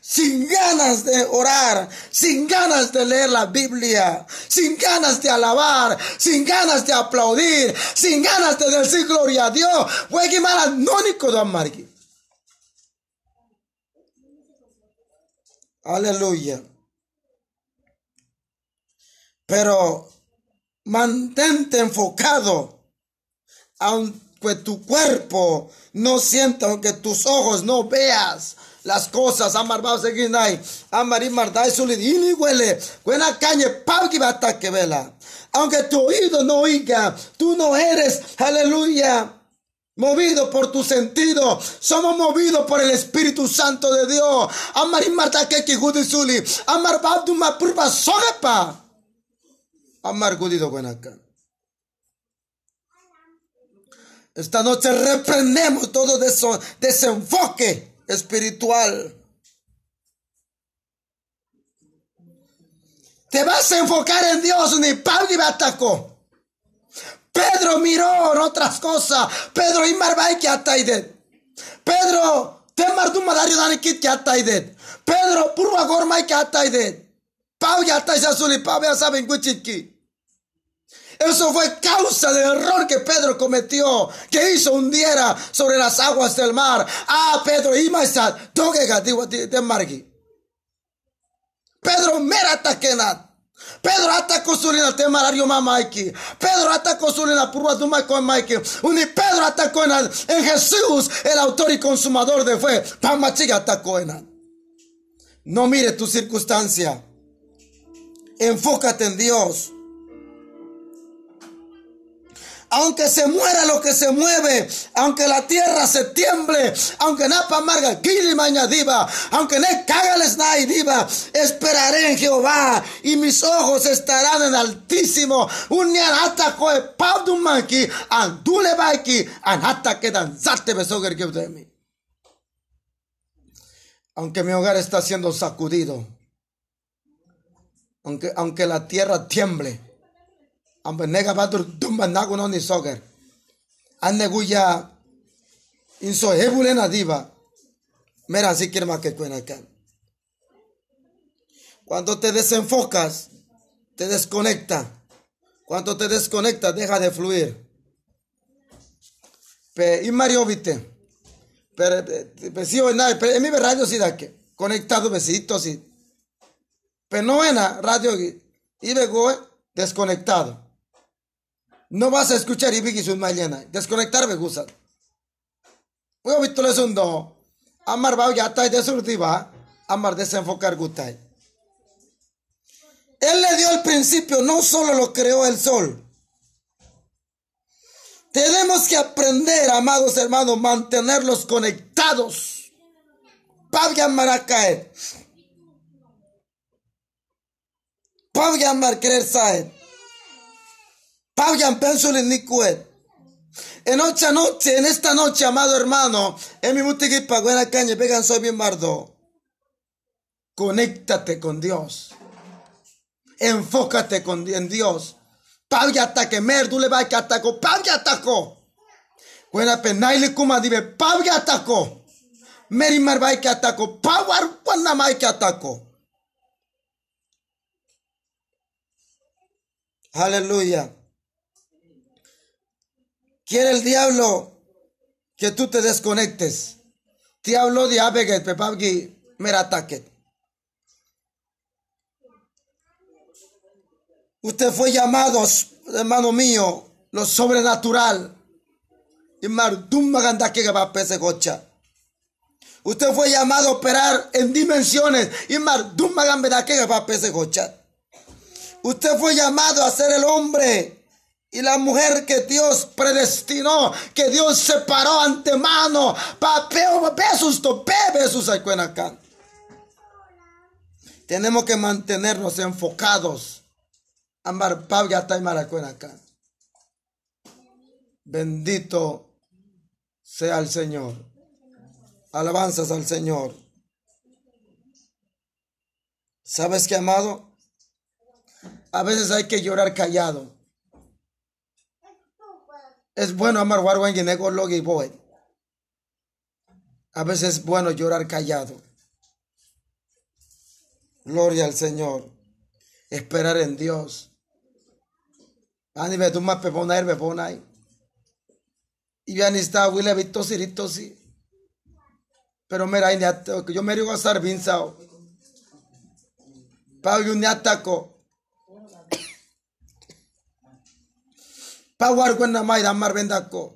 Sin ganas de orar, sin ganas de leer la Biblia, sin ganas de alabar, sin ganas de aplaudir, sin ganas de decir gloria a Dios. Huevo mala no ni codo Aleluya. Pero mantente enfocado, aunque tu cuerpo no sienta, aunque tus ojos no veas las cosas. Amar va a seguir ahí. Amar y mardai solidini huele. Buena caña, bata que vela. Aunque tu oído no oiga, tú no eres, aleluya, Movido por tu sentido. Somos movidos por el Espíritu Santo de Dios. Amar Marta que Suli. Amar Babduma Purpa Sogepa. Amar Gudido Buenaca. Esta noche reprendemos todo desenfoque espiritual. Te vas a enfocar en Dios, ni Pablo atacó. Pedro miró en otras cosas. Pedro imarbai que ataidet. Pedro temar du madario dani kit ataidet. Pedro purva gormai que ataidet. Pau ya suli pau ya saben kuchiki. Eso fue causa del error que Pedro cometió, que hizo hundiera sobre las aguas del mar. Ah, Pedro, imaisat, toque de margi. Pedro mera takenat. Pedro atacó sulina temarario mamaiki. Pedro atacó sulina purua con maiki. Uni Pedro atacó en, en Jesús, el autor y consumador de fe. Pamachiga atacó en No mire tu circunstancia. Enfócate en Dios aunque se muera lo que se mueve, aunque la tierra se tiemble, aunque napa amarga, maña diva, aunque ne cágales diva, esperaré en Jehová y mis ojos estarán en altísimo. Un ataco paudumanki, andule baiki, anata que danzate besoger que de mí. Aunque mi hogar está siendo sacudido, aunque, aunque la tierra tiemble, amba nega badur dumba nago na diva. Si. Cuando te desenfocas, te desconecta. Cuando te desconecta, deja de fluir. Pe, y Mario vite. Pero, pe, si nada, pero en mi radio sí da que. Conectado besitos y. Pero no en radio y luego desconectado. No vas a escuchar y su mañana. Desconectar me gusta. Voy a ver un do. Amar va ya está desurtiva. Amar desenfocar gutay. Él le dio el principio, no solo lo creó el sol. Tenemos que aprender, amados hermanos, mantenerlos conectados. Pabia Maracaet. Pabia Mar querer saber. En otra noche, en esta noche, amado hermano, en mi buena caña, pegan soy bien bardo. Conéctate con Dios. Enfócate con, en Dios. Pavya ataque, merdule va que atacó, pavya atacó. Buena penaile kuma dibe, pavya atacó. Meri marbai que atacó, pawar mai que atacó. Aleluya. Quiere el diablo que tú te desconectes. Diablo de abeget, pepabgi, merataket. Usted fue llamado, hermano mío, lo sobrenatural. Y que. Usted fue llamado a operar en dimensiones. Y que. Usted fue llamado a ser el hombre y la mujer que Dios predestinó, que Dios separó antemano. Tenemos que mantenernos enfocados. Amar acá. Bendito sea el Señor. Alabanzas al Señor. ¿Sabes qué, amado? A veces hay que llorar callado. Es bueno amar y boy. A veces es bueno llorar callado. Gloria al Señor. Esperar en Dios. Ani ve más pepona er pepona Y ya ni está huile vito sirito sí. Pero mira, yo me digo a estar vinzao. Pau y un ataco. Pawar kwenda mai damar bendako.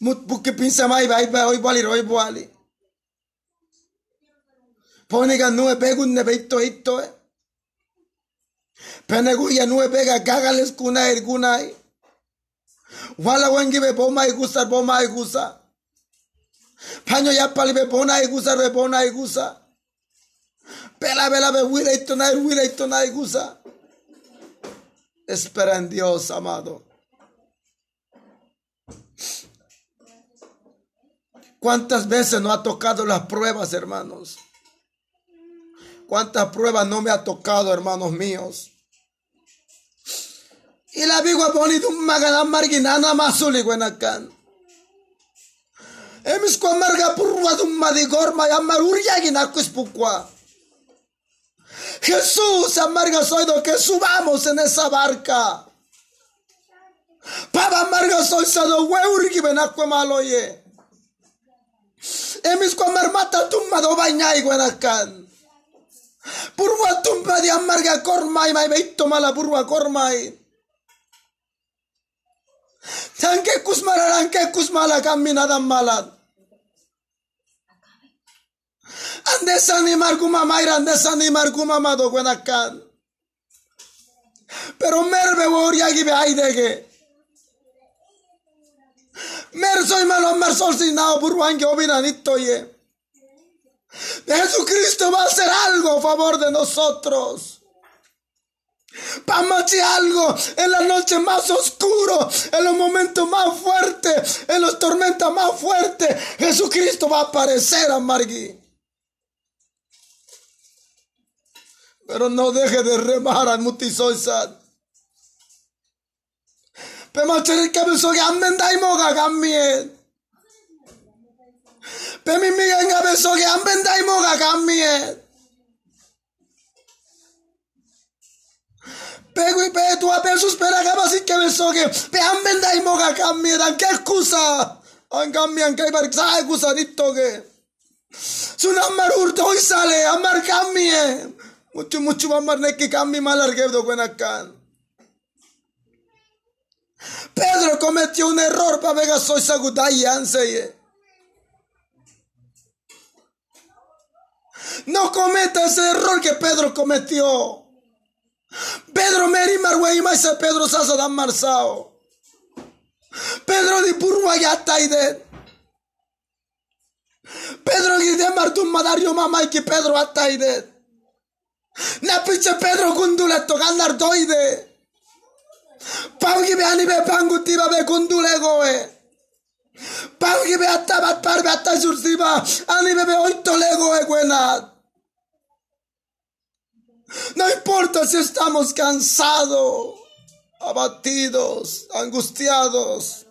Mut buki pinsa mai bai bai oi bali roi bali. Pone ga nue begun ne beito hito e. Penegu nue gagales kuna ergunai. Wala wengi be boma igusa boma igusa. Paño ya pali be bona be igusa. Pela vela be wila itonai wila itonai gusa. Espera en Dios, amado. ¿Cuántas veces no ha tocado las pruebas, hermanos? ¿Cuántas pruebas no me ha tocado, hermanos míos? Y la vigua bonito magana marginana masuli buenacan. Emis kwa marga purwa dum madigor ya uria ginakus pukwa. Jesús, amarga soy do que subamos en esa barca. Paba amarga soy sado weurgi benakwa maloye. Emis kwa marmata tumma do bañay guenakan. Purwa tumba de amarga kormay may beito mala purwa kormay. Tanke kusmara ranke kusmala caminada malat. Ande desanimar kuma mayra ande desanimar kuma mado guanakan. Pero merbe woria gibe aidege. Mer soy malo mer sol sin nao burwange ye. Jesucristo va a hacer algo a favor de nosotros. Vamos a algo en la noche más oscuro, en los momentos más fuertes, en los tormentas más fuertes. Jesucristo va a aparecer a. Pero no deje de remar al mutisoisat. Pemacheri kabesoge ambendai moga gamien. Pemi migan kabesoge ambendai moga gamien. Pego y pe tu ape suspera kabasi kabesoge. Pe ambendai moga gamien. Qué excusa. An gamien kai barik sa excusa dittoge. Sunamar urto hoy sale amar gamien. Mucho, mucho más que cambie mal arguedo acá. Pedro cometió un error para ver soy sagudai anseye. No cometa ese error que Pedro cometió. Pedro meri marwei más Pedro sasa dan marsao. Pedro di purwa yataide. Pedro gide martum madario mamá que Pedro ataide. Na pinche Pedro kunduletto gandardoide. Paugi be ani be pangutiba be kundule goe. Paugi be attabat parbe atta sursiba ani be be oito lego e buena. No importa si estamos cansados, abatidos, angustiados.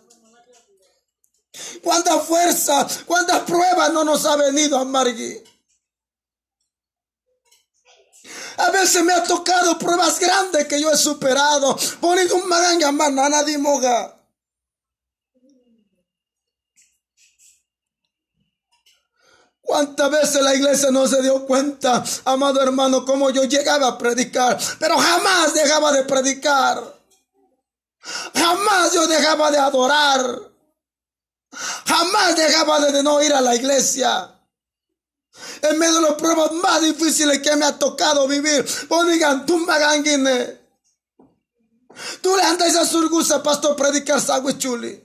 Cuánta fuerza, cuántas pruebas no nos ha venido a Margui. A veces me ha tocado pruebas grandes que yo he superado. Un maganga manana de moga. ¿Cuántas veces la iglesia no se dio cuenta, amado hermano, cómo yo llegaba a predicar? Pero jamás dejaba de predicar. Jamás yo dejaba de adorar. Jamás dejaba de no ir a la iglesia. En medio de los pruebas más difíciles que me ha tocado vivir. Ponigan tumba ganguine. Tú le andas a surgusa, pastor, predicar chuli.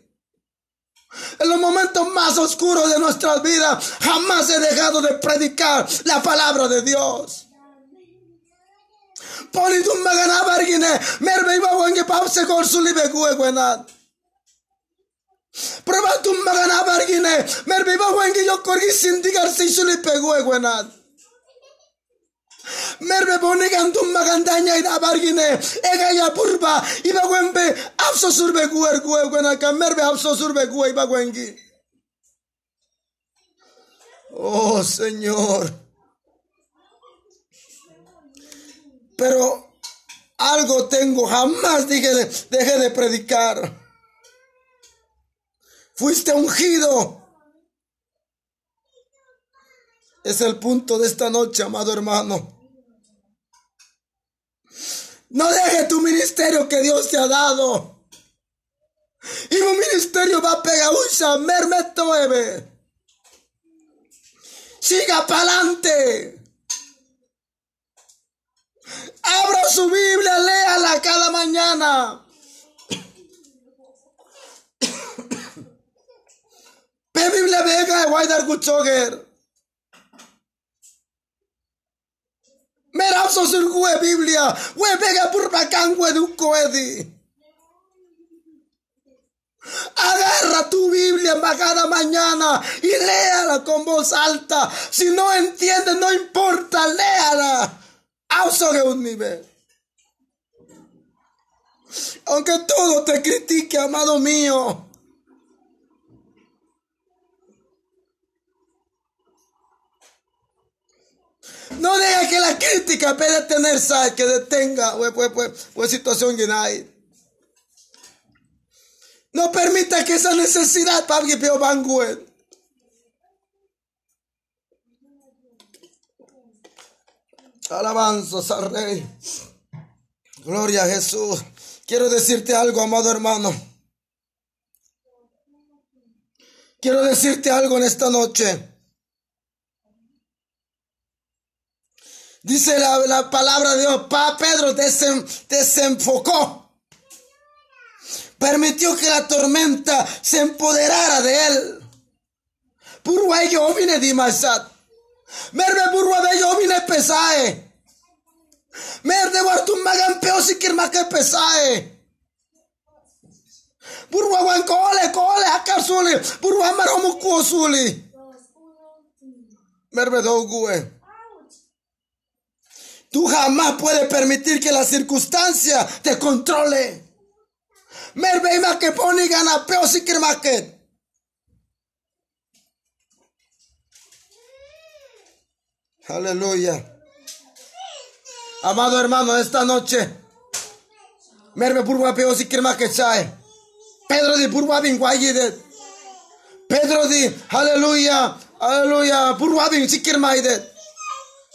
En los momentos más oscuros de nuestras vidas, jamás he dejado de predicar la palabra de Dios. Politumba ganabargine, merbe iba wenge papse kor Oh Señor. Pero algo tengo, jamás dije de, dejé de predicar. Fuiste ungido. Es el punto de esta noche, amado hermano. No deje tu ministerio que Dios te ha dado. Y un ministerio va a pegar un mermeto Siga para adelante. Abra su Biblia, léala cada mañana. Pe Biblia vega de Waidar Guchoger. Merapso sur gue Biblia. We vega purpacan we du coedi. Agarra tu Biblia cada mañana y léala con voz alta. Si no entiendes, no importa, léala. un nivel. Aunque todo te critique, amado mío. No deja que la crítica pueda tener sal, que detenga pues, pues, pues situación No permita que esa necesidad para que peo Alabanzas al Rey. Gloria a Jesús. Quiero decirte algo, amado hermano. Quiero decirte algo en esta noche. Dice la, palabra de Dios, pa Pedro desenfocó. Permitió que la tormenta se empoderara de él. Purwa yo vine dimasat. Merbe burwa be yo vine pesae. Merde wartum magan peo sikir make pesae. Burwa wan kole kole akar suli. Burwa maromu kuo suli. Merbe dogue. Tú jamás puedes permitir que la circunstancia te controle. Ima que pone gana peo make. Aleluya. Amado hermano, esta noche, merme purwa peo si que chae. Pedro di purwa bin de. Pedro di, aleluya, aleluya, purwa bin si de.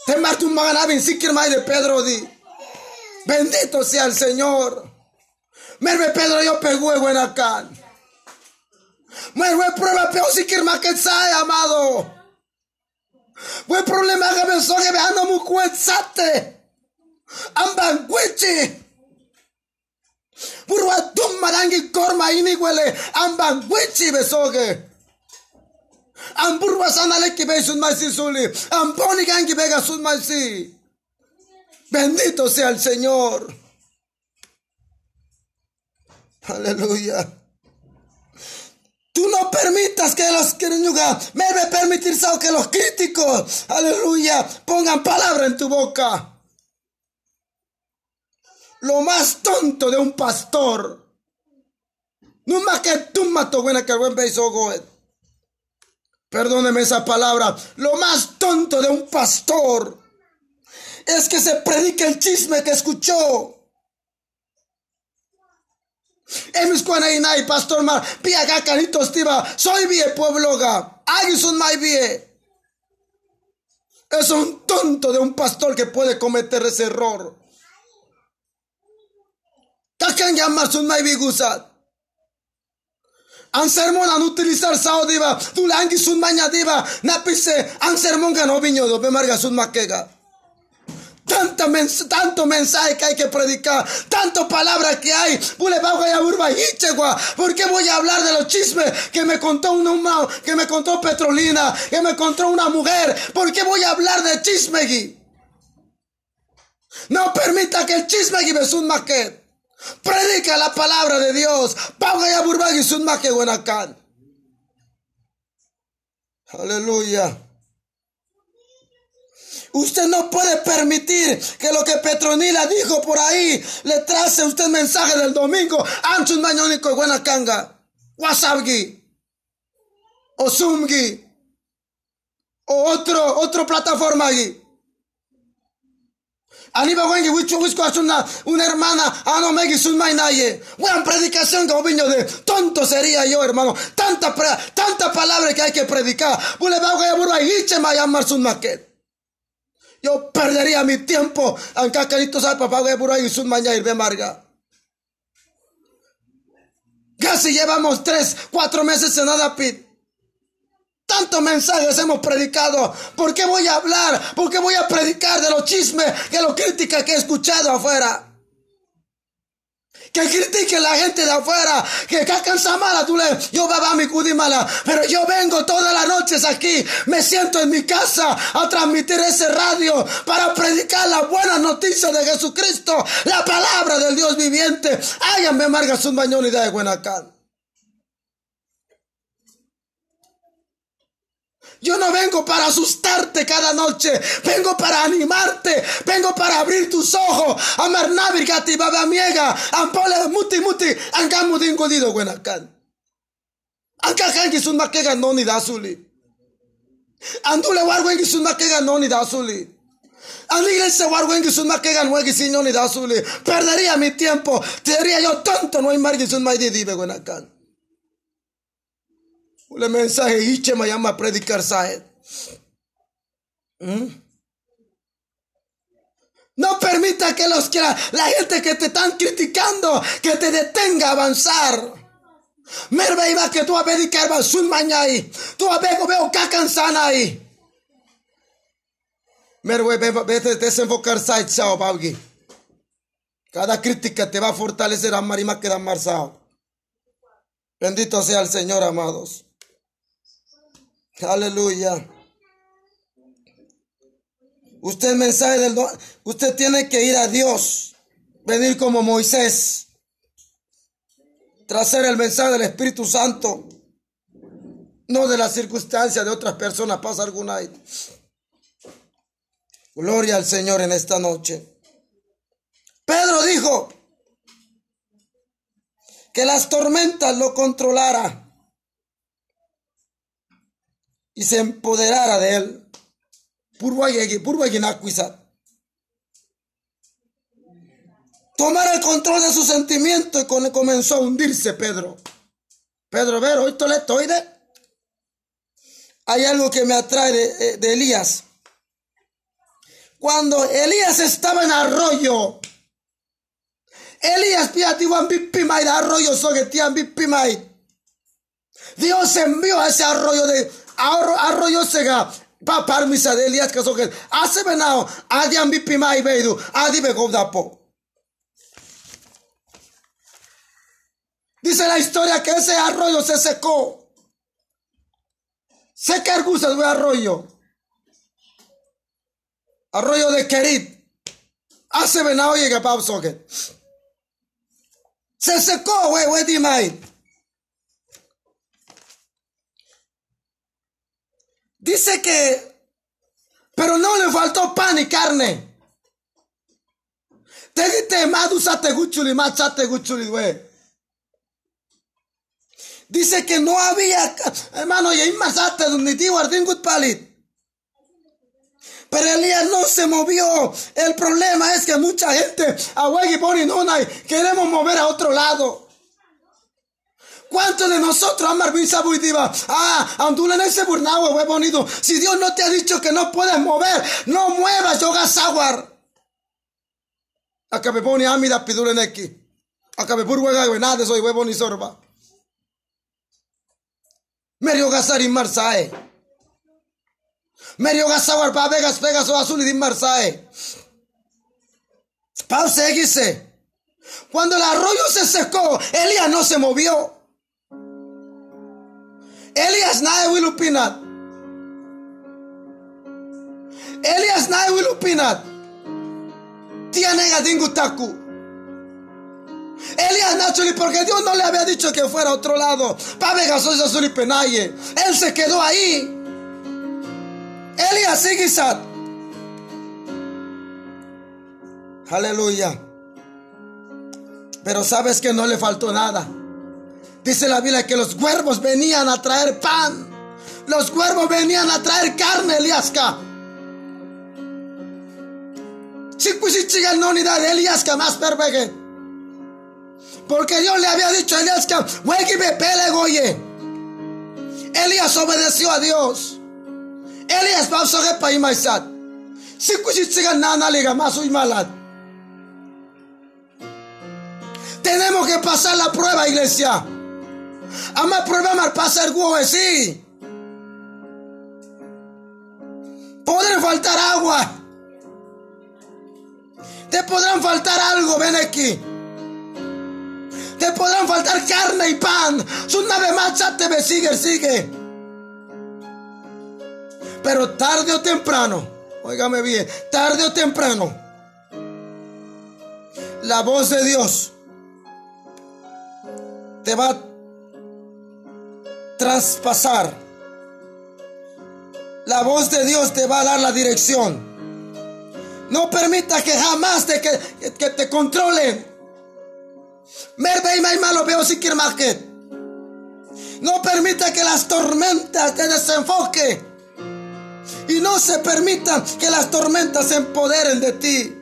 Te martu magana bin si kirma de Pedro di. Bendito sea el Señor. Merme Pedro yo pegue buena can. Merme prueba peo si kirma que chae, amado. Buen problema que pensó que veando mu kuetsate. Ambangwichi. Burwa tum marangi korma ini wele ambangwichi besoge. Amburwa sanale ki be sun maisi suli. Amponi gangi bega sun maisi. Bendito sea el Señor. Aleluya. Tú no permitas que los me debe permitir que los críticos, aleluya, pongan palabra en tu boca. Lo más tonto de un pastor. No más que tú mato buena que buen Perdóneme esa palabra. Lo más tonto de un pastor es que se predique el chisme que escuchó. Emis y pastor mar, pia canito estiva, soy vie puebloga, un mai vie. Es un tonto de un pastor que puede cometer ese error. Kakan llama sun mai bigusat. An sermon an utilizar sao diva, tu langi sun maña diva, napise an sermon gano viño do, marga sun maquega tanto mensaje que hay que predicar, tanto palabras que hay. ¿Por qué voy a hablar de los chismes que me contó una, que me contó Petrolina, que me contó una mujer? ¿Por qué voy a hablar de chisme? No permita que el chisme me un maquet. Predica la palabra de Dios. Pauga ya burbagi sun maquet Aleluya. Usted no puede permitir que lo que Petronila dijo por ahí le trace usted mensaje del domingo. Anchun mañonico y buena canga. Wasabgi. O Zoomgi. O otro, otro plataforma allí. Aniba wengi wichu wisco una, una hermana, ano megi sun mainaye. Buena predicación viño de tonto sería yo, hermano. Tanta, tanta palabra que hay que predicar. Bule bauga ya burba y iche mayamar sun maquet. Yo perdería mi tiempo. Aunque carito sabe papá por ahí su mañana de marga. Casi llevamos tres, cuatro meses en nada pit. Tantos mensajes hemos predicado. ¿Por qué voy a hablar? ¿Por qué voy a predicar de los chismes, de los críticas que he escuchado afuera? que critique la gente de afuera, que cansa mala, tú le, yo baba mi mala, pero yo vengo todas las noches aquí, me siento en mi casa a transmitir ese radio para predicar las buenas noticias de Jesucristo, la palabra del Dios viviente. Háganme marga su mañonidad de Buenacán. Yo no vengo para asustarte cada noche. Vengo para animarte. Vengo para abrir tus ojos. Amar navigati baba miega. Ampole muti muti. Angamu dingolido buenakan. Anka kangi sun makega noni dasuli. Andule warwengi sun makega noni dasuli. Aniglesia warwengi sun makega nuegi signoni dasuli. Perdería mi tiempo. Te diría yo tonto no hay margi sun maidi dibe buenakan. Ule mensaje hiche me llama a predicar saed. ¿Mm? No permita que los que la, gente que te están criticando que te detenga a avanzar. Merve que tú a predicar sun mañai. Tú a veo veo cacansana ahí. Merve desenfocar saed chao paugi. Cada crítica te va a fortalecer a marima que da marzao. Bendito sea el Señor, amados. Aleluya. Usted mensaje del usted tiene que ir a Dios, venir como Moisés, traer el mensaje del Espíritu Santo, no de las circunstancias de otras personas, pasa alguna. Gloria al Señor en esta noche. Pedro dijo que las tormentas lo controlara y se empoderara de él. Tomar el control de su sentimiento y comenzó a hundirse Pedro. Pedro, ver, hoy de. Hay algo que me atrae de, eh, de Elías. Cuando Elías estaba en arroyo, Elías piatiwan bipimai arroyo sogetian bipimai. Dios envió a ese arroyo de arroyo sega pa parmisa de Elías que hace venao adian bipima ibeidu adi po Dice la historia que ese arroyo se secó. Se argusa de arroyo. Arroyo de Kerit. Hace venado llega pa Se secó, güey, güey, dime. Dice que, pero no le faltó pan y carne. Te madusa guchuli, machate guchuli, güey. Dice que no había, hermano, y masate donde ti guardingut palit. Pero Elías no se movió. El problema es que mucha gente a Pony no queremos mover a otro lado. ¿Cuántos de nosotros amar diva? Ah, andula en ese burnagua, hue bonito. Si Dios no te ha dicho que no puedes mover, no muevas, yoga sawar. Acabe pone amida pidure neki. Acabe purwega nada soy huevo ni sorba. Merio gasar y marsae. Merio gasawar pa vegas pegas o azul y din marsae. Pau seguise. Cuando el arroyo se secó, Elías no se movió. Elias naye wilupinat. Elias naye wilupinat. Tiene gadingu taku. Elias Nachuli, porque Dios no le había dicho que fuera a otro lado. Pabe y Penaye. Él se quedó ahí. Elias Sigisat. Aleluya. Pero sabes que no le faltó nada. Dice la Biblia que los cuervos venían a traer pan. Los cuervos venían a traer carne, Eliasca. Chicuchichiga no ni de Eliasca más pervegue. Porque Dios le había dicho a Eliasca, pele goye. Elías obedeció a Dios. Elías pasó que pa imaisat. Chicuchichiga nana liga más uy malad. Tenemos que pasar la prueba, iglesia. Ama prueba pasar guove, sí. Podrán faltar agua. Te podrán faltar algo, ven aquí. Te podrán faltar carne y pan. Su nave macha te sigue, sigue. Pero tarde o temprano, óigame bien, tarde o temprano, la voz de Dios te va a traspasar. La voz de Dios te va a dar la dirección. No permita que jamás te, que, te controle. No permita que las tormentas te desenfoque. Y no se permita que las tormentas se empoderen de ti.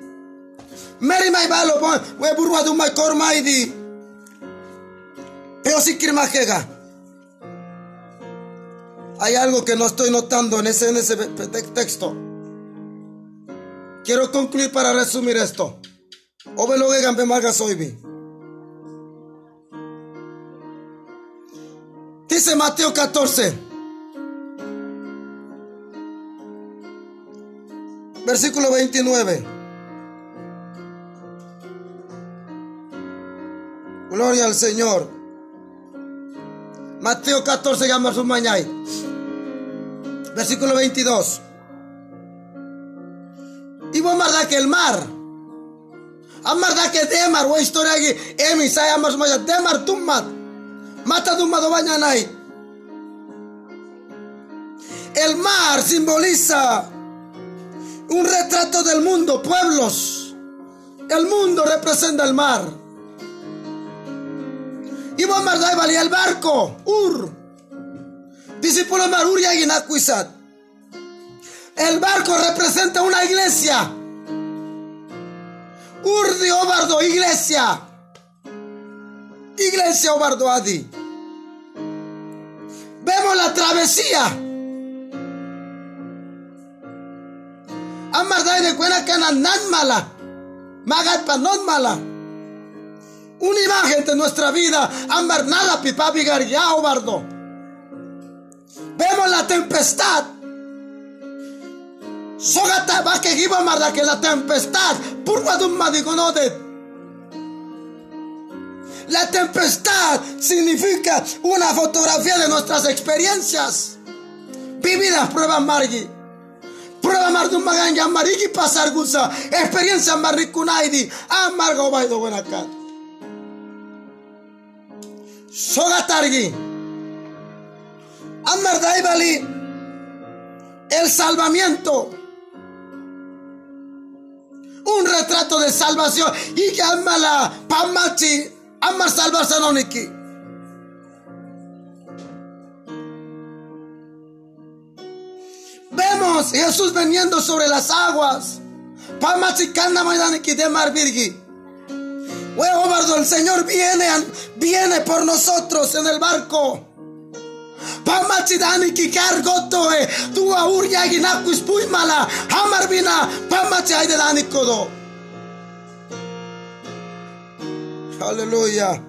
Mary mai malo, we burwa du si hay algo que no estoy notando en ese, en ese texto. Quiero concluir para resumir esto. Dice Mateo 14. Versículo 29. Gloria al Señor. Mateo 14, llama su mañana. Versículo 22. Y vos marda que el mar. Amarda que demar, o historia aquí. Emi, sai amas maya, demar tummat. Mata tummat bañanay. El mar simboliza un retrato del mundo, pueblos. El mundo representa el mar. Y vos marda valía el barco, Ur. Discípulo Maruria y El barco representa una iglesia. Urdi Obardo, iglesia. Iglesia Obardo Adi. Vemos la travesía. Amardai de cuena cana nan mala. Magat non mala. Una imagen de nuestra vida. Amar nada pipa Obardo. Vemos la tempestad. Sogata va que que la tempestad. Purva de La tempestad significa una fotografía de nuestras experiencias. Vividas pruebas margi. Prueba margun maganja marigi pasar gusa. Experiencia marikunaidi. Amargo baido buena cat. Sogatargi. Amar el salvamiento. Un retrato de salvación. Y que la pamachi, amar salvarse Vemos Vemos Jesús veniendo sobre las aguas. Pamachikanda Maidaniki de Mar Virgi. el Señor viene, viene por nosotros en el barco. Pamachidani kikargoto e tu aur yaginakus puimala hamarbina pamachi aidedani kodo. Aleluya.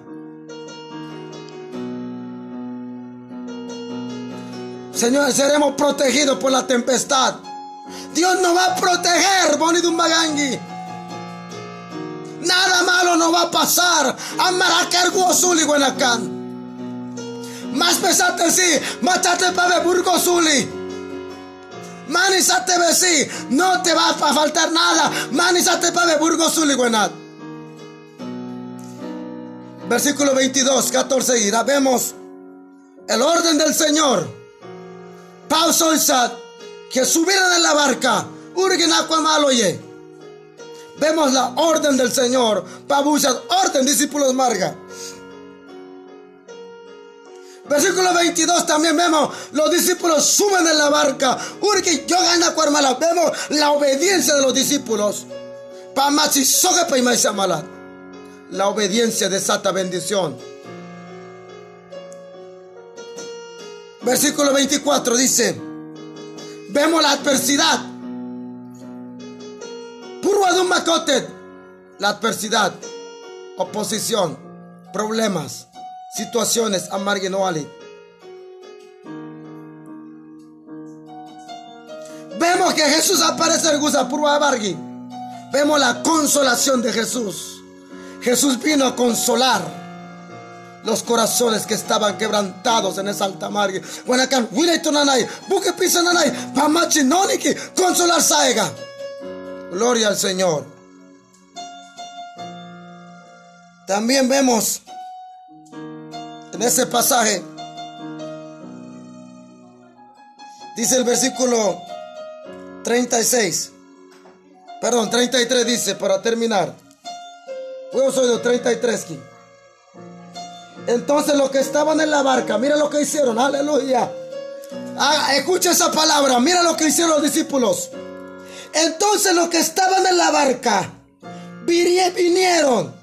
Señor, seremos protegidos por la tempestad. Dios nos va a proteger, Bonito. Nada malo nos va a pasar. Amaracargo Zuli Guanacan. Más pesate sí, machate para Burgo Zuli. Manizate sí, no te va a faltar nada. Manizate para Burgo Zuli Guanat. Versículo 22, 14 y vemos el orden del Señor pausa que subieran en la barca, ye. Vemos la orden del Señor, Pausat, orden, discípulos Marga. Versículo 22 también vemos, los discípulos suben en la barca, Urgi yo gana cuarmala, vemos la obediencia de los discípulos. Soga La obediencia desata bendición. Versículo 24 dice, vemos la adversidad. Purwadum makotet. La adversidad, oposición, problemas, situaciones amarguinoales. Vemos que Jesús aparece en Gusa Bargi. Vemos la consolación de Jesús. Jesús vino a consolar los corazones que estaban quebrantados en esa alta mar. Guanacan, nanay, buque pisa nanay, pamachi noniki, consolar saega. Gloria al Señor. También vemos en ese pasaje, dice el versículo 36, perdón, 33 dice, para terminar. Yo soy de 33. Entonces los que estaban en la barca, mira lo que hicieron, aleluya. Ah, escucha esa palabra, mira lo que hicieron los discípulos. Entonces los que estaban en la barca vinieron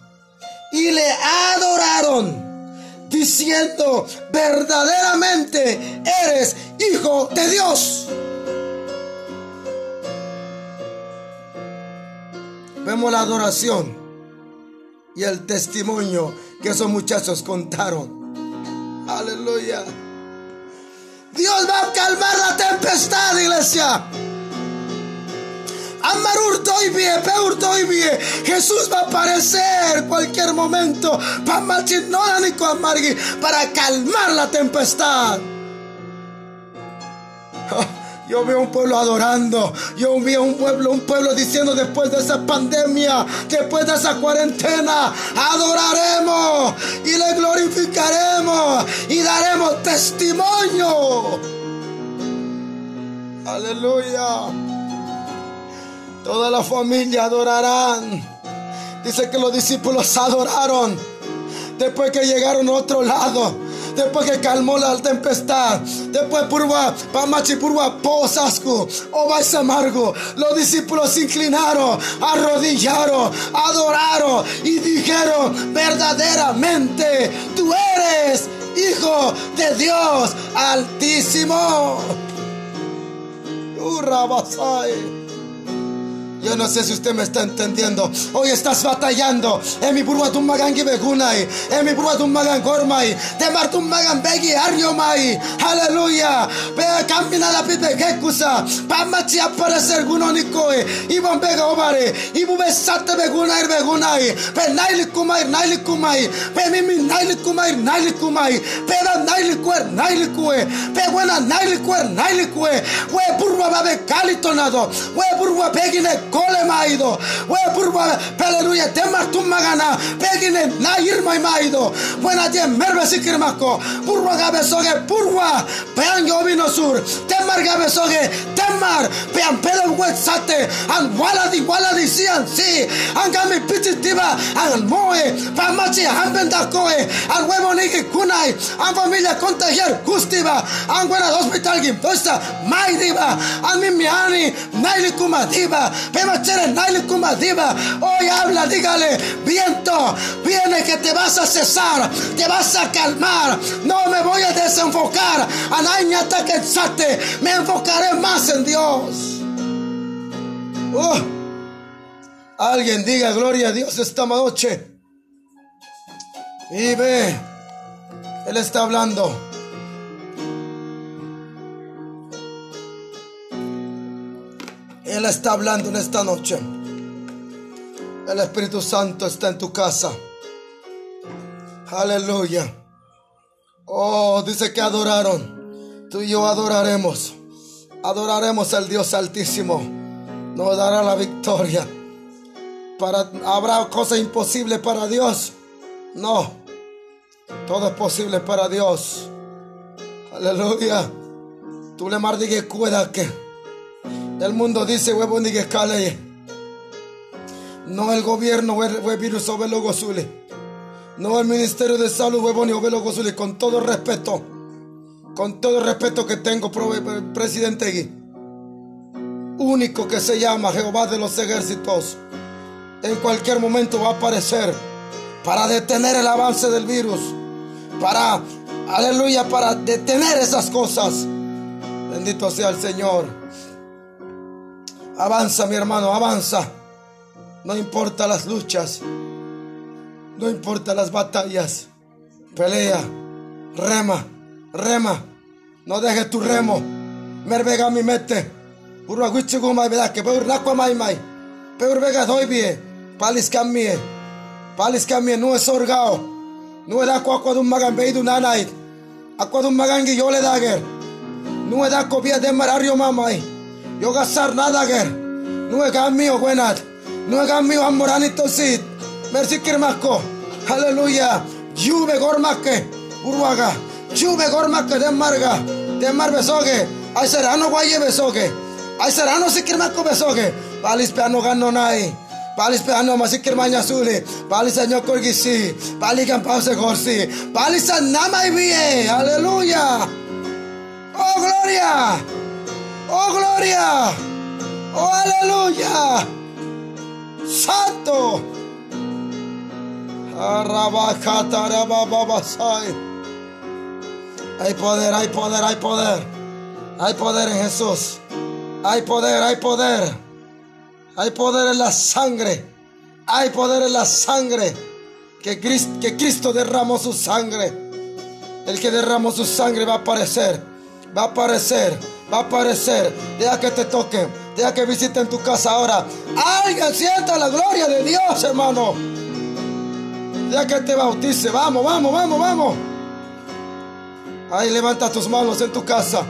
y le adoraron, diciendo, verdaderamente eres hijo de Dios. Vemos la adoración y el testimonio que esos muchachos contaron. Aleluya. Dios va a calmar la tempestad, iglesia. Jesús va a aparecer cualquier momento para calmar la tempestad. Yo veo un pueblo adorando. Yo veo un pueblo, un pueblo diciendo después de esa pandemia, después de esa cuarentena, adoraremos y le glorificaremos y daremos testimonio. Aleluya. Toda la familia adorarán. Dice que los discípulos adoraron después que llegaron a otro lado después que calmó la tempestad, después purwa, pamachi purwa, posasco, vais amargo, los discípulos se inclinaron, arrodillaron, adoraron y dijeron, verdaderamente tú eres hijo de Dios altísimo. Yo no sé si usted me está entendiendo. Hoy estás batallando. En mi burba magan begunai. En mi burba magan gormai. De martum magan begi ariomai. Aleluya. Ve camina la pipe kekusa. Pamachi aparecer gunonikoe. Ibon bega obare. Ibu besate begunai begunai. Pe naili kumai naili kumai. Pe mimi naili kumai naili kumai. Pe da naili kuer naili kue. Pe buena kuer kue. We burba babe kalitonado. We burba begine kole maido we purba aleluya temar tum magana pegine na irmai maido. Buena tie merbe sikir mako purba gabe soge purba pean yo vino sur. Temar gabe soge temar Emar, pean pedo wetsate, an wala di wala di sian si, an gami pititiva, an moe, pamachi hambenda koe, an huevo nigi kunai, an familia contagiar justiva, an buena hospital gimposta, mai diva, an mimiani, naili kumadiva, naili kumadiva, hoy habla, dígale, viento, viene que te vas a cesar, te vas a calmar, no me voy a desenfocar, anañata que me enfocaré más en Dios. Oh, alguien diga gloria a Dios esta noche. Y ve, Él está hablando. Él está hablando en esta noche. El Espíritu Santo está en tu casa. Aleluya. Oh, dice que adoraron. Tú y yo adoraremos. Adoraremos al Dios Altísimo. Nos dará la victoria. Para, ¿Habrá cosas imposibles para Dios? No. Todo es posible para Dios. Aleluya. Tú le mardigue cuida que. El mundo dice huevo ni que No el gobierno, virus o velo no el Ministerio de Salud, huevón y Ovelo Gozuli, con todo respeto, con todo respeto que tengo, presidente Gui, único que se llama Jehová de los ejércitos, en cualquier momento va a aparecer para detener el avance del virus, para, aleluya, para detener esas cosas. Bendito sea el Señor. Avanza, mi hermano, avanza. No importa las luchas. No importa las batallas. Pelea. Rema. Rema. No dejes tu remo. Mervega mi mete. Urwa guchigu mai que peur nakwa mai mai. Peur vega doy bie. Palis camie. Palis camie no es orgao. No da kwa kwa dum magan beidu nanait. Akwa dum magan gi yole dager. No da copia de marario mamai. Yo gasar nada ger. No es gamio buenat. No es gamio amoranito sit. Merci kirmako. Aleluya. Juve gormakke. Urwaga. Juve gormakke de marga. De mar besoge. Ay serano guaye besoge. Ay serano sikirmako besoge. Palis peano ganno nai. Palis peano masikir manya suli. Palis anyo korgisi. Palis kan pause gorsi. Palis namai vie. Aleluya. Oh gloria. Oh gloria. Oh aleluya. Santo. Hay poder, hay poder, hay poder. Hay poder en Jesús. Hay poder, hay poder. Hay poder en la sangre. Hay poder en la sangre. Que Cristo, que Cristo derramó su sangre. El que derramó su sangre va a aparecer. Va a aparecer. Va a aparecer. Deja que te toque. Deja que visiten tu casa ahora. Alguien sienta la gloria de Dios, hermano. Ya que te bautice. Vamos, vamos, vamos, vamos. Ahí levanta tus manos en tu casa.